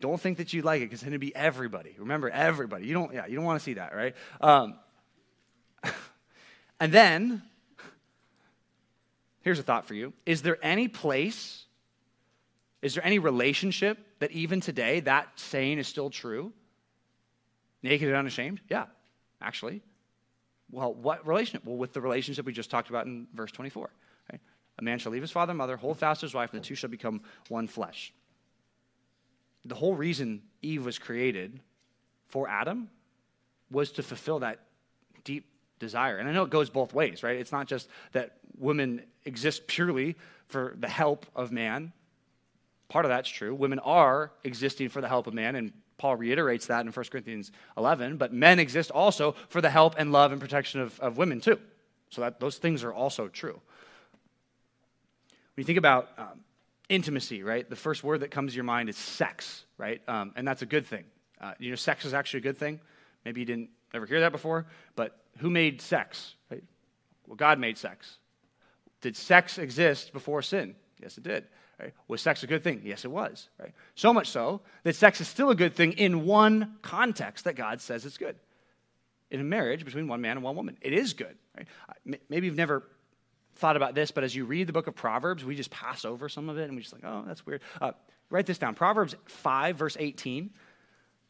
Don't think that you'd like it because to be everybody. Remember, everybody. You don't, yeah, you don't want to see that, right? Um, and then, here's a thought for you: Is there any place? Is there any relationship that even today that saying is still true? Naked and unashamed? Yeah, actually. Well, what relationship? Well, with the relationship we just talked about in verse 24. Okay? A man shall leave his father and mother, hold fast his wife, and the two shall become one flesh. The whole reason Eve was created for Adam was to fulfill that deep desire. And I know it goes both ways, right? It's not just that women exist purely for the help of man. Part of that's true. Women are existing for the help of man, and Paul reiterates that in 1 Corinthians 11. But men exist also for the help and love and protection of, of women, too. So that, those things are also true. When you think about um, intimacy, right, the first word that comes to your mind is sex, right? Um, and that's a good thing. Uh, you know, sex is actually a good thing. Maybe you didn't ever hear that before, but who made sex? Right? Well, God made sex. Did sex exist before sin? Yes, it did. Right? Was sex a good thing? Yes, it was. Right? So much so that sex is still a good thing in one context that God says it's good. In a marriage between one man and one woman, it is good. Right? Maybe you've never thought about this, but as you read the book of Proverbs, we just pass over some of it and we just like, oh, that's weird. Uh, write this down. Proverbs 5, verse 18.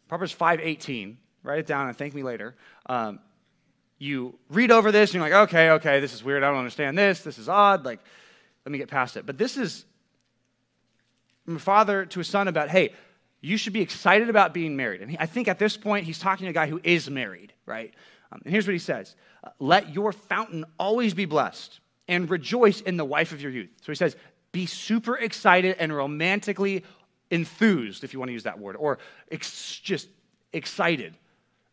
Proverbs 5, 18. Write it down and thank me later. Um, you read over this and you're like, okay, okay, this is weird. I don't understand this. This is odd. Like, let me get past it. But this is from a father to a son about, hey, you should be excited about being married. And I think at this point, he's talking to a guy who is married, right? Um, and here's what he says Let your fountain always be blessed and rejoice in the wife of your youth. So he says, be super excited and romantically enthused, if you want to use that word, or ex- just excited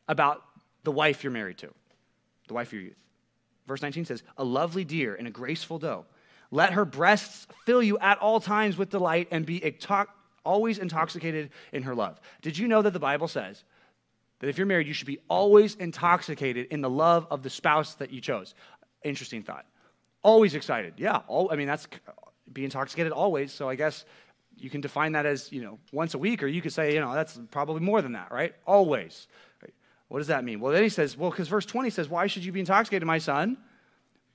about the wife you're married to the wife of your youth. Verse 19 says, A lovely deer and a graceful doe. Let her breasts fill you at all times with delight and be always intoxicated in her love. Did you know that the Bible says that if you're married, you should be always intoxicated in the love of the spouse that you chose? Interesting thought. Always excited. Yeah, all, I mean, that's be intoxicated always. So I guess you can define that as, you know, once a week, or you could say, you know, that's probably more than that, right? Always. What does that mean? Well, then he says, well, because verse 20 says, Why should you be intoxicated, my son,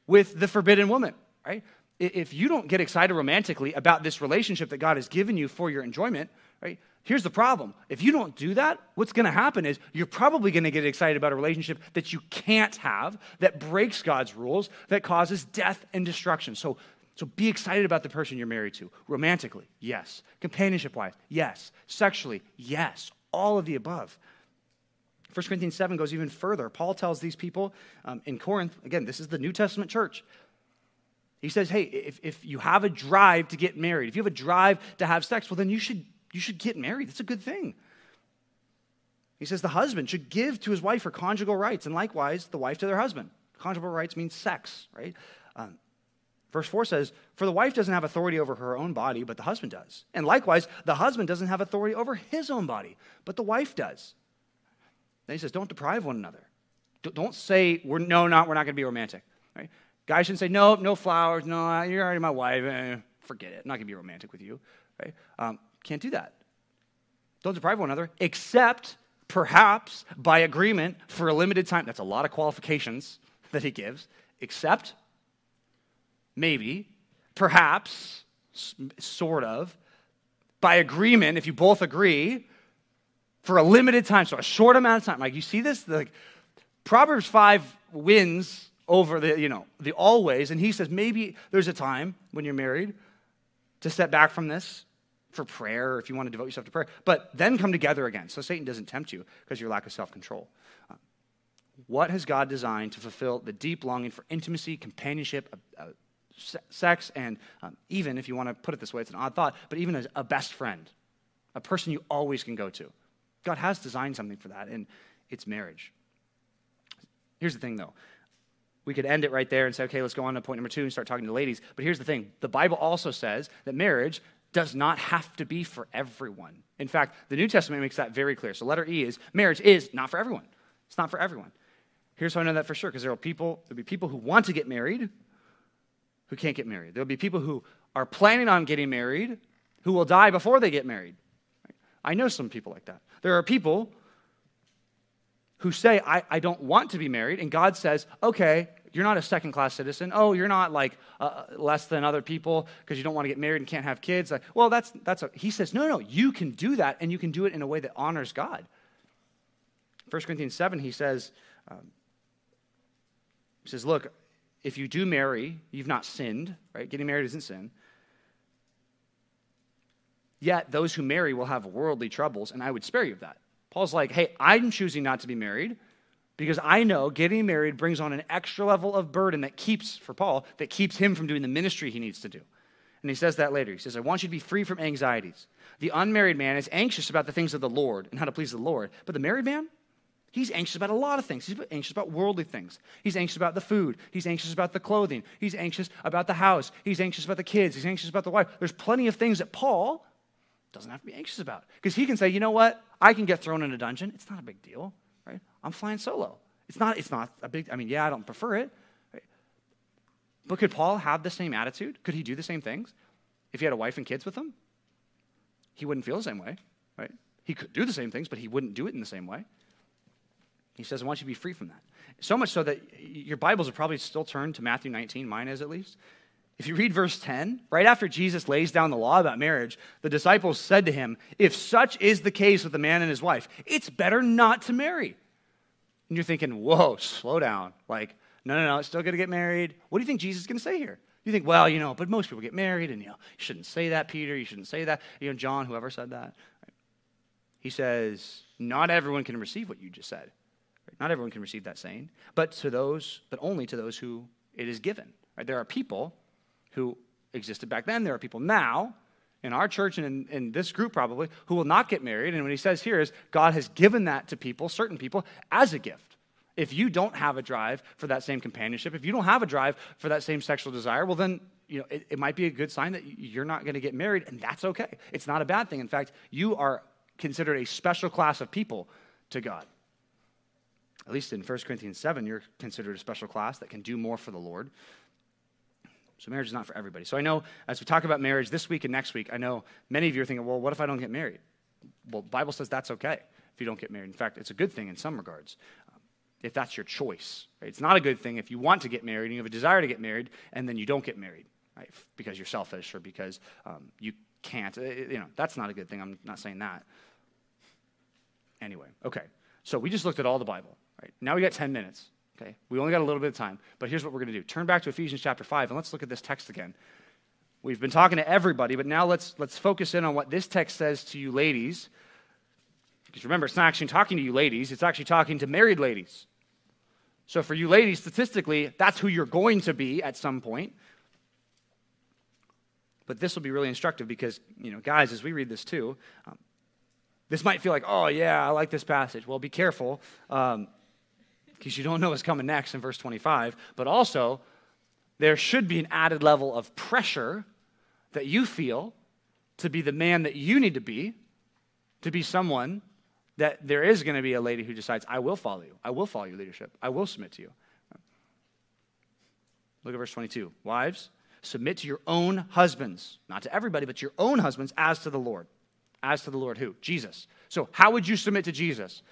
with the forbidden woman, right? If you don't get excited romantically about this relationship that God has given you for your enjoyment, right? Here's the problem. If you don't do that, what's going to happen is you're probably going to get excited about a relationship that you can't have, that breaks God's rules, that causes death and destruction. So, so be excited about the person you're married to. Romantically, yes. Companionship wise, yes. Sexually, yes. All of the above. 1 Corinthians 7 goes even further. Paul tells these people um, in Corinth, again, this is the New Testament church. He says, hey, if, if you have a drive to get married, if you have a drive to have sex, well, then you should, you should get married. That's a good thing. He says the husband should give to his wife her conjugal rights, and likewise, the wife to their husband. Conjugal rights means sex, right? Um, verse 4 says, For the wife doesn't have authority over her own body, but the husband does. And likewise, the husband doesn't have authority over his own body, but the wife does. Then he says, don't deprive one another. Don't say, we're, no, not, we're not going to be romantic. Right? Guys shouldn't say, no, no flowers, no, you're already my wife. Eh, forget it. I'm not going to be romantic with you. Right? Um, can't do that. Don't deprive one another, except perhaps by agreement for a limited time. That's a lot of qualifications that he gives. Except, maybe, perhaps, sort of, by agreement, if you both agree, for a limited time, so a short amount of time. Like you see this, like Proverbs 5 wins over the, you know, the always, and he says maybe there's a time when you're married to step back from this for prayer, if you want to devote yourself to prayer, but then come together again. So Satan doesn't tempt you because your lack of self control. Uh, what has God designed to fulfill the deep longing for intimacy, companionship, uh, uh, sex, and um, even, if you want to put it this way, it's an odd thought, but even as a best friend, a person you always can go to? God has designed something for that, and it's marriage. Here's the thing, though. We could end it right there and say, okay, let's go on to point number two and start talking to ladies. But here's the thing the Bible also says that marriage does not have to be for everyone. In fact, the New Testament makes that very clear. So, letter E is marriage is not for everyone. It's not for everyone. Here's how I know that for sure because there are people, there'll be people who want to get married who can't get married. There'll be people who are planning on getting married who will die before they get married. I know some people like that. There are people who say, I, I don't want to be married, and God says, okay, you're not a second class citizen. Oh, you're not like uh, less than other people because you don't want to get married and can't have kids. Like, well, that's, that's a, he says, no, no, you can do that, and you can do it in a way that honors God. 1 Corinthians 7, he says, um, he says, look, if you do marry, you've not sinned, right? Getting married isn't sin. Yet those who marry will have worldly troubles, and I would spare you of that. Paul's like, hey, I'm choosing not to be married. Because I know getting married brings on an extra level of burden that keeps, for Paul, that keeps him from doing the ministry he needs to do. And he says that later. He says, I want you to be free from anxieties. The unmarried man is anxious about the things of the Lord and how to please the Lord. But the married man, he's anxious about a lot of things. He's anxious about worldly things. He's anxious about the food. He's anxious about the clothing. He's anxious about the house. He's anxious about the kids. He's anxious about the wife. There's plenty of things that Paul doesn't have to be anxious about. Because he can say, you know what? I can get thrown in a dungeon. It's not a big deal? I'm flying solo. It's not, it's not a big, I mean, yeah, I don't prefer it. But could Paul have the same attitude? Could he do the same things if he had a wife and kids with him? He wouldn't feel the same way, right? He could do the same things, but he wouldn't do it in the same way. He says, I want you to be free from that. So much so that your Bibles are probably still turned to Matthew 19, mine is at least. If you read verse 10, right after Jesus lays down the law about marriage, the disciples said to him, If such is the case with a man and his wife, it's better not to marry. And you're thinking, Whoa, slow down. Like, no, no, no, it's still going to get married. What do you think Jesus is going to say here? You think, well, you know, but most people get married, and you know, you shouldn't say that, Peter. You shouldn't say that. You know, John, whoever said that. He says, not everyone can receive what you just said. Not everyone can receive that saying, but to those, but only to those who it is given. Right? There are people who existed back then. There are people now in our church and in, in, this group probably who will not get married. And what he says here is God has given that to people, certain people, as a gift. If you don't have a drive for that same companionship, if you don't have a drive for that same sexual desire, well, then you know it, it might be a good sign that you're not going to get married, and that's okay. It's not a bad thing. In fact, you are considered a special class of people to God. At least in 1 Corinthians 7, you're considered a special class that can do more for the Lord. So marriage is not for everybody. So I know as we talk about marriage this week and next week, I know many of you are thinking, well, what if I don't get married? Well, the Bible says that's okay if you don't get married. In fact, it's a good thing in some regards um, if that's your choice. Right? It's not a good thing if you want to get married and you have a desire to get married and then you don't get married right? because you're selfish or because um, you can't. Uh, you know, that's not a good thing. I'm not saying that. Anyway, okay. So we just looked at all the Bible. Right? Now we got 10 minutes. Okay, we only got a little bit of time, but here's what we're going to do. Turn back to Ephesians chapter 5 and let's look at this text again. We've been talking to everybody, but now let's, let's focus in on what this text says to you ladies. Because remember, it's not actually talking to you ladies, it's actually talking to married ladies. So for you ladies, statistically, that's who you're going to be at some point. But this will be really instructive because, you know, guys, as we read this too, um, this might feel like, oh, yeah, I like this passage. Well, be careful. Um, because you don't know what's coming next in verse 25. But also, there should be an added level of pressure that you feel to be the man that you need to be, to be someone that there is going to be a lady who decides, I will follow you. I will follow your leadership. I will submit to you. Look at verse 22. Wives, submit to your own husbands, not to everybody, but your own husbands as to the Lord. As to the Lord, who? Jesus. So, how would you submit to Jesus?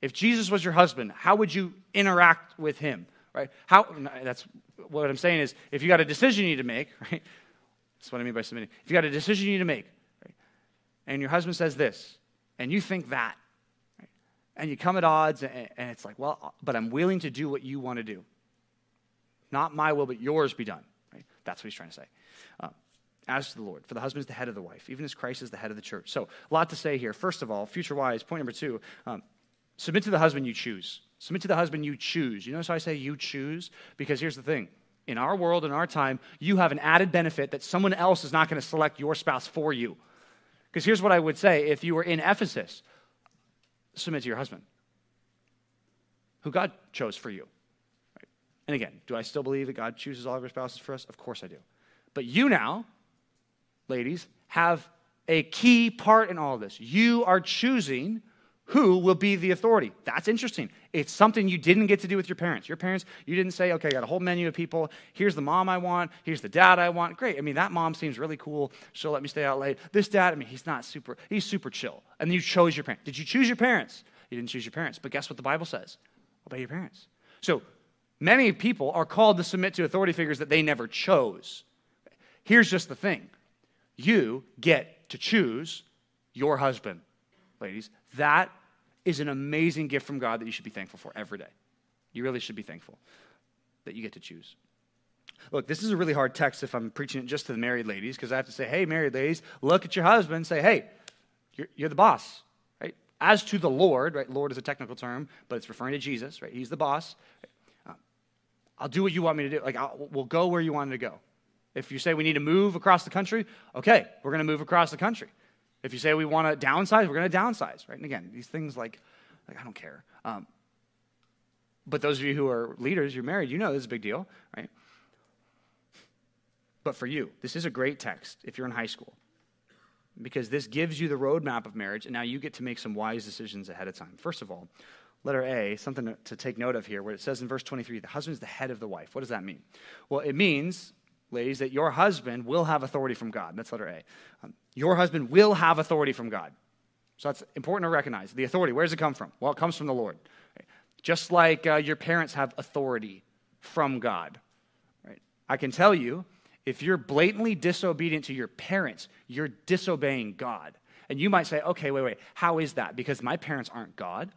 If Jesus was your husband, how would you interact with him? Right? How that's what I'm saying is if you got a decision you need to make, right? That's what I mean by submitting. If you got a decision you need to make, right? And your husband says this, and you think that, right? And you come at odds, and, and it's like, well, but I'm willing to do what you want to do. Not my will, but yours be done. Right? That's what he's trying to say. Um, as to the Lord. For the husband is the head of the wife, even as Christ is the head of the church. So, a lot to say here. First of all, future wives, point number two, um, Submit to the husband you choose. Submit to the husband you choose. You notice how I say you choose? Because here's the thing in our world, in our time, you have an added benefit that someone else is not going to select your spouse for you. Because here's what I would say if you were in Ephesus, submit to your husband, who God chose for you. Right? And again, do I still believe that God chooses all of our spouses for us? Of course I do. But you now, ladies, have a key part in all of this. You are choosing who will be the authority. That's interesting. It's something you didn't get to do with your parents. Your parents, you didn't say, okay, I got a whole menu of people. Here's the mom I want. Here's the dad I want. Great. I mean, that mom seems really cool. She'll let me stay out late. This dad, I mean, he's not super, he's super chill. And you chose your parents. Did you choose your parents? You didn't choose your parents. But guess what the Bible says? Obey your parents. So many people are called to submit to authority figures that they never chose. Here's just the thing you get to choose your husband, ladies. That is an amazing gift from God that you should be thankful for every day. You really should be thankful that you get to choose. Look, this is a really hard text if I'm preaching it just to the married ladies, because I have to say, hey, married ladies, look at your husband say, hey, you're, you're the boss, right? as to the Lord, right? Lord is a technical term, but it's referring to Jesus, right? He's the boss. Uh, I'll do what you want me to do. Like, I'll, we'll go where you want to go. If you say we need to move across the country, okay, we're going to move across the country. If you say we want to downsize, we're going to downsize, right? And again, these things like, like I don't care. Um, but those of you who are leaders, you're married, you know this is a big deal, right? But for you, this is a great text if you're in high school because this gives you the roadmap of marriage, and now you get to make some wise decisions ahead of time. First of all, letter A, something to, take note of here, where it says in verse 23, the husband is the head of the wife. What does that mean? Well, it means, ladies, that your husband will have authority from God. That's letter A. Um, your husband will have authority from God. So that's important to recognize. The authority, where does it come from? Well, it comes from the Lord. Just like uh, your parents have authority from God. Right? I can tell you if you're blatantly disobedient to your parents, you're disobeying God. And you might say, okay, wait, wait, how is that? Because my parents aren't God.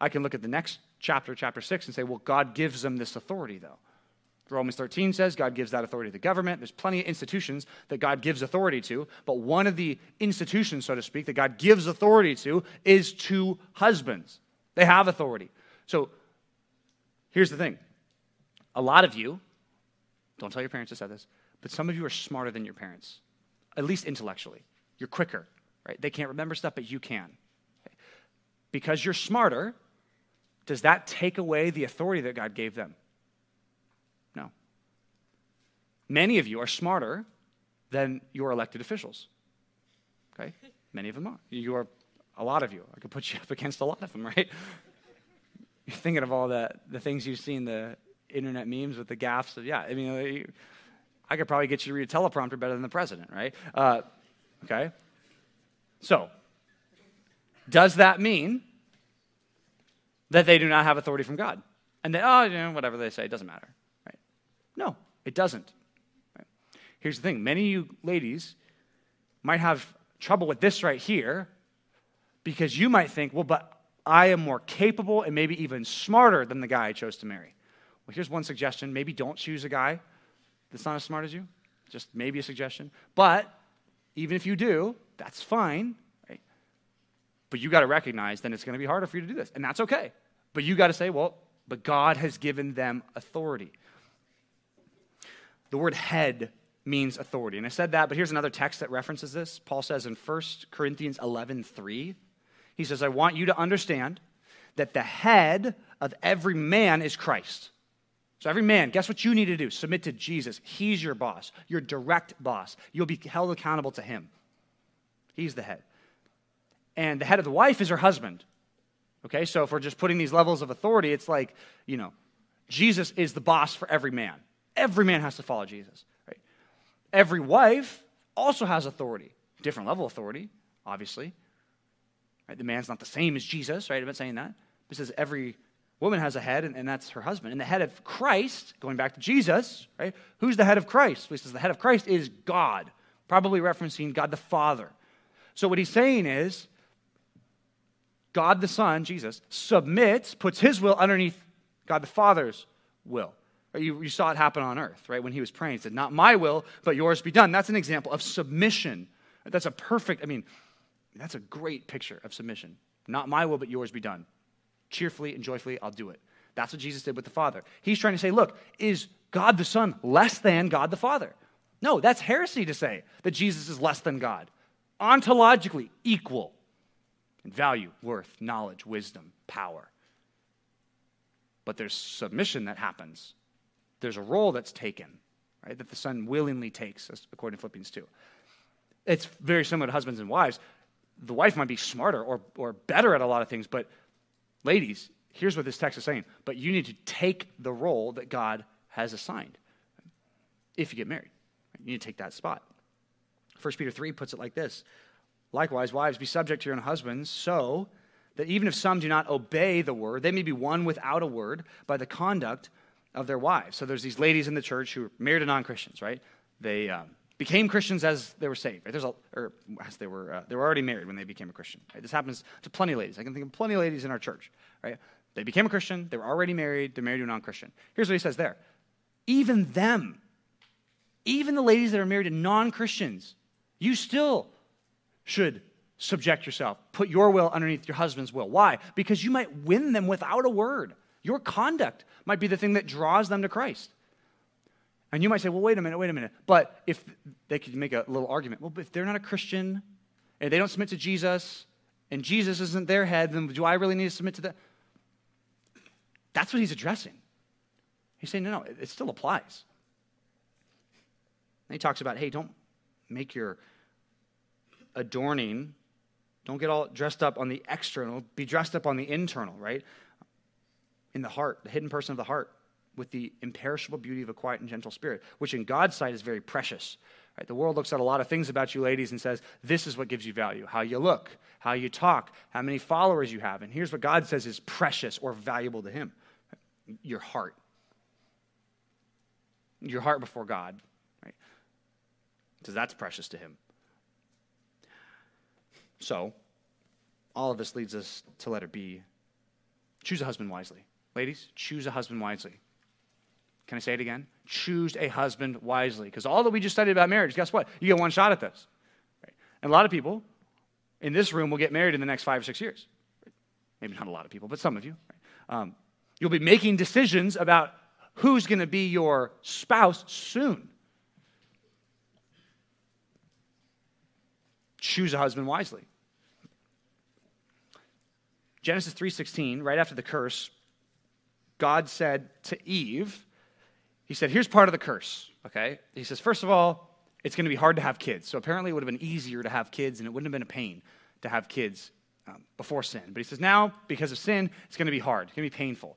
I can look at the next chapter, chapter 6, and say, well, God gives them this authority, though. Romans 13 says God gives that authority to the government. There's plenty of institutions that God gives authority to, but one of the institutions, so to speak, that God gives authority to is to husbands. They have authority. So here's the thing a lot of you, don't tell your parents I said this, but some of you are smarter than your parents, at least intellectually. You're quicker, right? They can't remember stuff, but you can. Because you're smarter, does that take away the authority that God gave them? No. Many of you are smarter than your elected officials. Okay? Many of them are. You are a lot of you. I could put you up against a lot of them, right? You're thinking of all the, the things you've seen, the internet memes with the gaffs. Of, yeah, I mean, I could probably get you to read a teleprompter better than the president, right? Uh, okay? So, does that mean that they do not have authority from God? And they, oh, you know, whatever they say, it doesn't matter, right? No, it doesn't. Here's the thing many of you ladies might have trouble with this right here because you might think, well, but I am more capable and maybe even smarter than the guy I chose to marry. Well, here's one suggestion maybe don't choose a guy that's not as smart as you? Just maybe a suggestion. But even if you do, that's fine. Right? But you got to recognize then it's going to be harder for you to do this. And that's okay. But you got to say, well, but God has given them authority. The word head means authority. And I said that, but here's another text that references this. Paul says in 1 Corinthians 11 3, he says, I want you to understand that the head of every man is Christ. So, every man, guess what you need to do? Submit to Jesus. He's your boss, your direct boss. You'll be held accountable to him. He's the head. And the head of the wife is her husband. Okay, so if we're just putting these levels of authority, it's like, you know, Jesus is the boss for every man. Every man has to follow Jesus. Every wife also has authority, different level authority, obviously. Right? The man's not the same as Jesus, right? I'm not saying that. It says every Woman has a head, and, and, that's her husband. And the head of Christ, going back to Jesus, right? Who's the head of Christ? Well, he says the head of Christ is God, probably referencing God the Father. So what he's saying is, God the Son, Jesus, submits, puts his will underneath God the Father's will. You, you saw it happen on earth, right? When he was praying, he said, Not my will, but yours be done. That's an example of submission. That's a perfect, I mean, that's a great picture of submission. Not my will, but yours be done cheerfully and joyfully, I'll do it. That's what Jesus did with the Father. He's trying to say, look, is God the Son less than God the Father? No, that's heresy to say that Jesus is less than God. Ontologically equal in value, worth, knowledge, wisdom, power. But there's submission that happens. There's a role that's taken, right, that the Son willingly takes, according to Philippians 2. It's very similar to husbands and wives. The wife might be smarter or, or better at a lot of things, but Ladies, here's what this text is saying, but you need to take the role that God has assigned if you get married. You need to take that spot. 1 Peter 3 puts it like this Likewise, wives, be subject to your own husbands, so that even if some do not obey the word, they may be won without a word by the conduct of their wives. So there's these ladies in the church who are married to non Christians, right? They um, became Christians as they were saved. Right? There's a, or as they were, uh, they were already married when they became a Christian. Right? This happens to plenty of ladies. I can think of plenty of ladies in our church. Right? They became a Christian. They were already married. They're married to a non-Christian. Here's what he says there: even them, even the ladies that are married to non-Christians, you still should subject yourself. Put your will underneath your husband's will. Why? Because you might win them without a word. Your conduct might be the thing that draws them to Christ. And you might say, well, wait a minute, wait a minute. But if they could make a little argument, well, if they're not a Christian and they don't submit to Jesus and Jesus isn't their head, then do I really need to submit to that? That's what he's addressing. He's saying, no, no, it still applies. And he talks about, hey, don't make your adorning, don't get all dressed up on the external, be dressed up on the internal, right? In the heart, the hidden person of the heart, with the imperishable beauty of a quiet and gentle spirit, which in God's sight is very precious. Right? The world looks at a lot of things about you ladies and says, this is what gives you value how you look, how you talk, how many followers you have. And here's what God says is precious or valuable to Him your heart. Your heart before God, right? Because that's precious to Him. So, all of this leads us to letter B. Choose a husband wisely. Ladies, choose a husband wisely. Can I say it again? Choose a husband wisely. Because all that we just studied about marriage, guess what? You get one shot at this. Right? And a lot of people in this room will get married in the next five or six years. Maybe not a lot of people, but some of you. Right? Um, you'll be making decisions about who's going to be your spouse soon. Choose a husband wisely. Genesis 3:16, right after the curse, God said to Eve, he said, Here's part of the curse, okay? He says, First of all, it's going to be hard to have kids. So apparently, it would have been easier to have kids, and it wouldn't have been a pain to have kids um, before sin. But he says, Now, because of sin, it's going to be hard, it's going to be painful.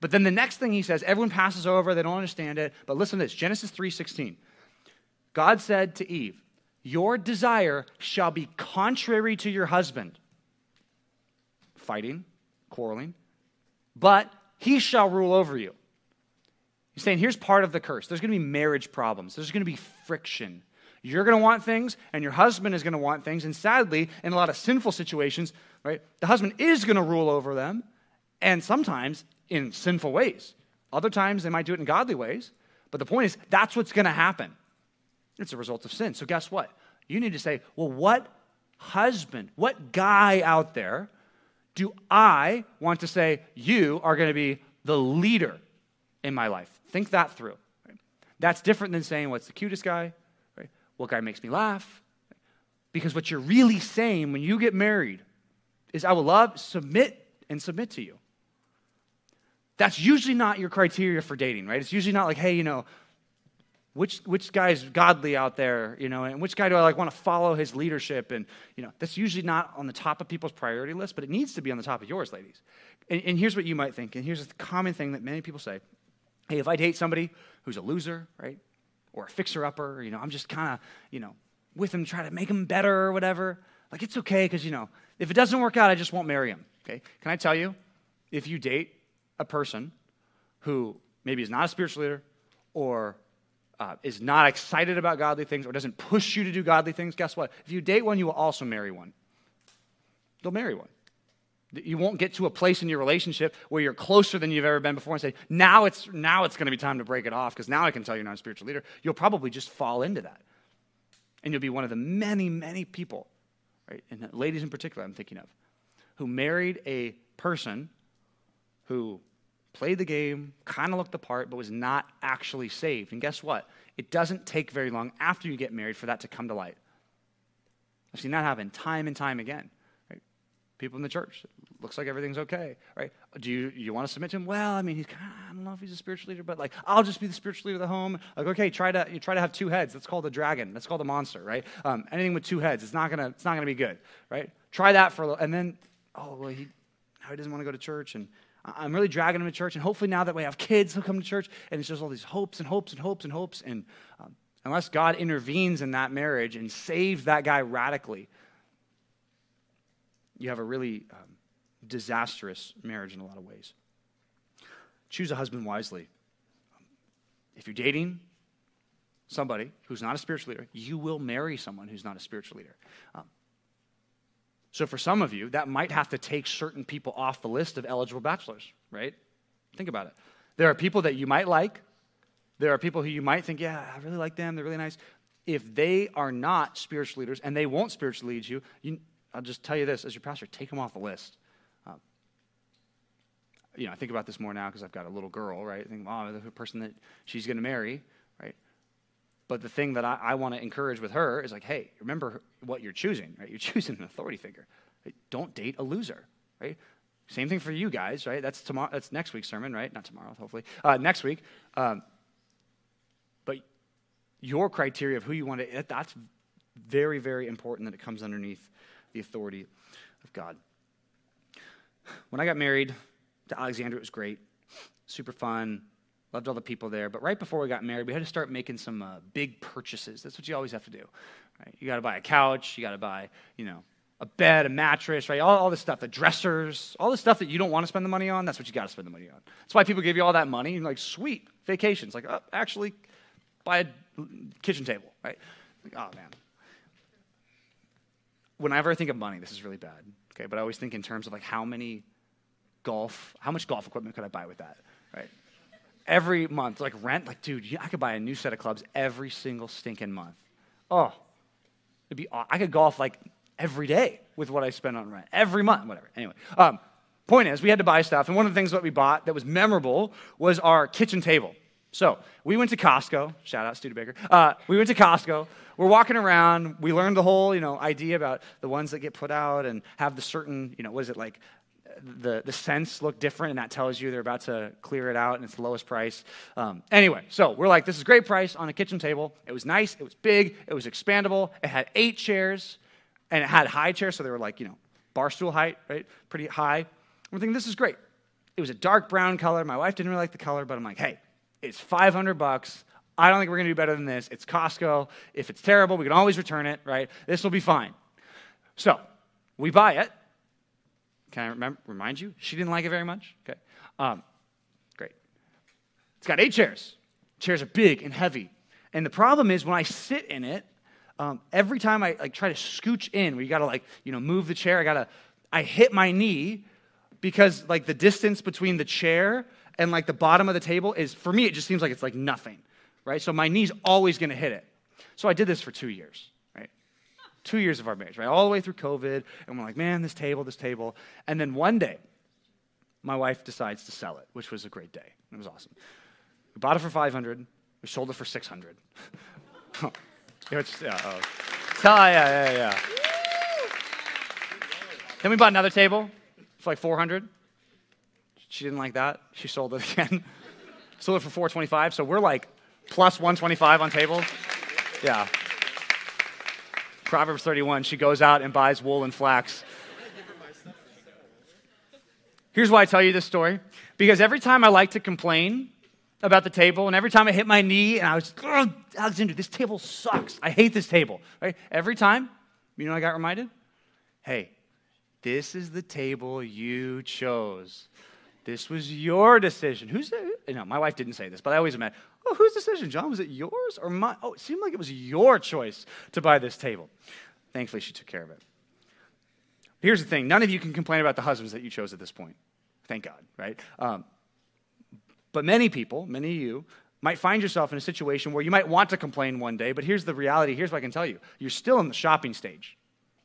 But then the next thing he says, everyone passes over, they don't understand it. But listen to this Genesis 3:16. God said to Eve, Your desire shall be contrary to your husband. Fighting, quarreling, but he shall rule over you. He's saying, here's part of the curse. There's going to be marriage problems. There's going to be friction. You're going to want things, and your husband is going to want things. And sadly, in a lot of sinful situations, right, the husband is going to rule over them, and sometimes in sinful ways. Other times, they might do it in godly ways. But the point is, that's what's going to happen. It's a result of sin. So, guess what? You need to say, well, what husband, what guy out there do I want to say you are going to be the leader in my life? Think that through. That's different than saying, What's the cutest guy? What guy makes me laugh? Because what you're really saying when you get married is, I will love, submit, and submit to you. That's usually not your criteria for dating, right? It's usually not like, hey, you know, which which guy's godly out there, you know, and which guy do I like want to follow his leadership? And you know, that's usually not on the top of people's priority list, but it needs to be on the top of yours, ladies. And, and here's what you might think, and here's the common thing that many people say: Hey, if I date somebody who's a loser, right, or a fixer upper, you know, I'm just kind of, you know, with him, try to make him better or whatever. Like, it's okay because, you know, if it doesn't work out, I just won't marry him. Okay? Can I tell you, if you date a person who maybe is not a spiritual leader or uh, is not excited about godly things or doesn't push you to do godly things, guess what? If you date one, you will also marry one. They'll marry one. You won't get to a place in your relationship where you're closer than you've ever been before and say, now it's, now it's going to be time to break it off because now I can tell you're not a spiritual leader. You'll probably just fall into that. And you'll be one of the many, many people, right, and ladies in particular, I'm thinking of, who married a person who played the game, kind of looked the part, but was not actually saved. And guess what? It doesn't take very long after you get married for that to come to light. I've seen that happen time and time again people in the church. looks like everything's okay, right? Do you, you want to submit to him? Well, I mean, he's kind of, I don't know if he's a spiritual leader, but like, I'll just be the spiritual leader of the home. Like, okay, try to you try to have two heads. That's called a dragon. That's called a monster, right? Um, anything with two heads, it's not gonna it's not gonna be good, right? Try that for a little, and then oh well, he now he doesn't want to go to church, and I'm really dragging him to church, and hopefully now that we have kids, he'll come to church, and it's just all these hopes and hopes and hopes and hopes, and um, unless God intervenes in that marriage and saves that guy radically you have a really um, disastrous marriage in a lot of ways. Choose a husband wisely. If you're dating somebody who's not a spiritual leader, you will marry someone who's not a spiritual leader. Um, so for some of you, that might have to take certain people off the list of eligible bachelors, right? Think about it. There are people that you might like. There are people who you might think, yeah, I really like them. They're really nice. If they are not spiritual leaders and they won't spiritually lead you, you I'll just tell you this as your pastor, take them off the list. Um, you know, I think about this more now because I've got a little girl, right? I think, oh, the person that she's going to marry? But the thing that I, I want to encourage with her is like, hey, remember what you're choosing, right? You're choosing an authority figure. Right? Don't date a loser, right? Same thing for you guys, right? That's tomorrow. That's next week's sermon, right? Not tomorrow, hopefully. Uh, next week. Um, but your criteria of who you want to, that's very, very important that it comes underneath the authority of God. When I got married to Alexandra, it was great, super fun, loved all the people there. But right before we got married, we had to start making some uh, big purchases. That's what you always have to do. Right? You got to buy a couch, you got to buy, you know, a bed, a mattress, right? All, all this stuff, the dressers, all the stuff that you don't want to spend the money on, that's what you got to spend the money on. That's why people give you all that money. And like, sweet, vacations. Like, oh, actually, buy a kitchen table, right? Like, oh, man. Whenever I think of money, this is really bad, okay? But I always think in terms of like how many golf, how much golf equipment could I buy with that, right? Every month, like rent, like, dude, I could buy a new set of clubs every single stinking month. Oh, it'd be, I could golf like every day with what I spend on rent, every month, whatever. Anyway, um, point is, we had to buy stuff, and one of the things that we bought that was memorable was our kitchen table. So we went to Costco. Shout out Studebaker. Uh, we went to Costco. We're walking around. We learned the whole, you know, idea about the ones that get put out and have the certain, you know, what is it like? The, the scents look different, and that tells you they're about to clear it out, and it's the lowest price. Um, anyway, so we're like, this is great price on a kitchen table. It was nice. It was big. It was expandable. It had eight chairs and it had high chairs, so they were like, you know, bar stool height, right? Pretty high. I'm thinking, this is great. It was a dark brown color. My wife didn't really like the color, but I'm like, hey, it's 500 bucks. I don't think we're going to do better than this. It's Costco. If it's terrible, we can always return it, right? This will be fine. So we buy it. Can I remember, remind you? She didn't like it very much. Okay. Um, great. It's got eight chairs. Chairs are big and heavy. And the problem is when I sit in it, um, every time I like try to scooch in, where you gotta like you know move the chair, I gotta I hit my knee because like the distance between the chair and like the bottom of the table is for me it just seems like it's like nothing, right? So my knee's always gonna hit it. So I did this for two years? Two years of our marriage, right? All the way through COVID, and we're like, man, this table, this table, and then one day, my wife decides to sell it, which was a great day. It was awesome. We bought it for 500. We sold it for 600. It's, uh, oh. yeah, oh. yeah, yeah, yeah. Then we bought another table for like 400. She didn't like that. She sold it again. sold it for 425. So we're like plus 125 on tables. Yeah. Proverbs 31, she goes out and buys wool and flax. Here's why I tell you this story. Because every time I like to complain about the table, and every time I hit my knee, and I was, Alexandra, this table sucks. I hate this table. Right? Every time, you know, I got reminded, hey, this is the table you chose. This was your decision. Who's you know, my wife didn't say this, but I always imagine, oh, whose decision, John? Was it yours or mine? Oh, it seemed like it was your choice to buy this table. Thankfully, she took care of it. Here's the thing none of you can complain about the husbands that you chose at this point. Thank God, right? Um, but many people, many of you, might find yourself in a situation where you might want to complain one day, but here's the reality. Here's what I can tell you you're still in the shopping stage.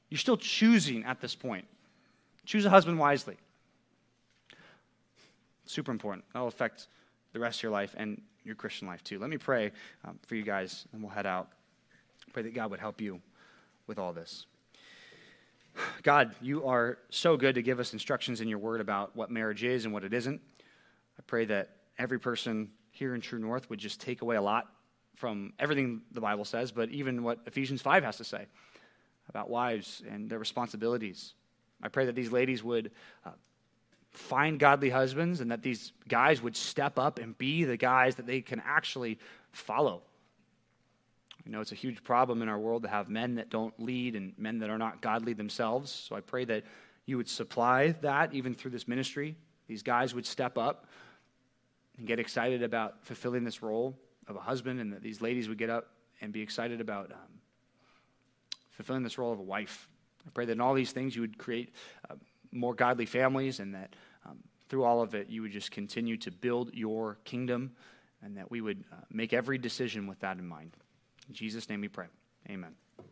You're still choosing at this point. Choose a husband wisely. Super important. That'll affect the rest of your life and your Christian life too. Let me pray um, for you guys, and we'll head out. Pray that God would help you with all this. God, you are so good to give us instructions in your word about what marriage is and what it isn't. I pray that every person here in True North would just take away a lot from everything the Bible says, but even what Ephesians 5 has to say about wives and their responsibilities. I pray that these ladies would uh, find godly husbands and that these guys would step up and be the guys that they can actually follow. You know, it's a huge problem in our world to have men that don't lead and men that are not godly themselves. So I pray that you would supply that even through this ministry. These guys would step up and get excited about fulfilling this role of a husband, and that these ladies would get up and be excited about um, fulfilling this role of a wife. I pray that in all these things you would create uh, more godly families, and that um, through all of it you would just continue to build your kingdom, and that we would uh, make every decision with that in mind. In Jesus' name we pray. Amen.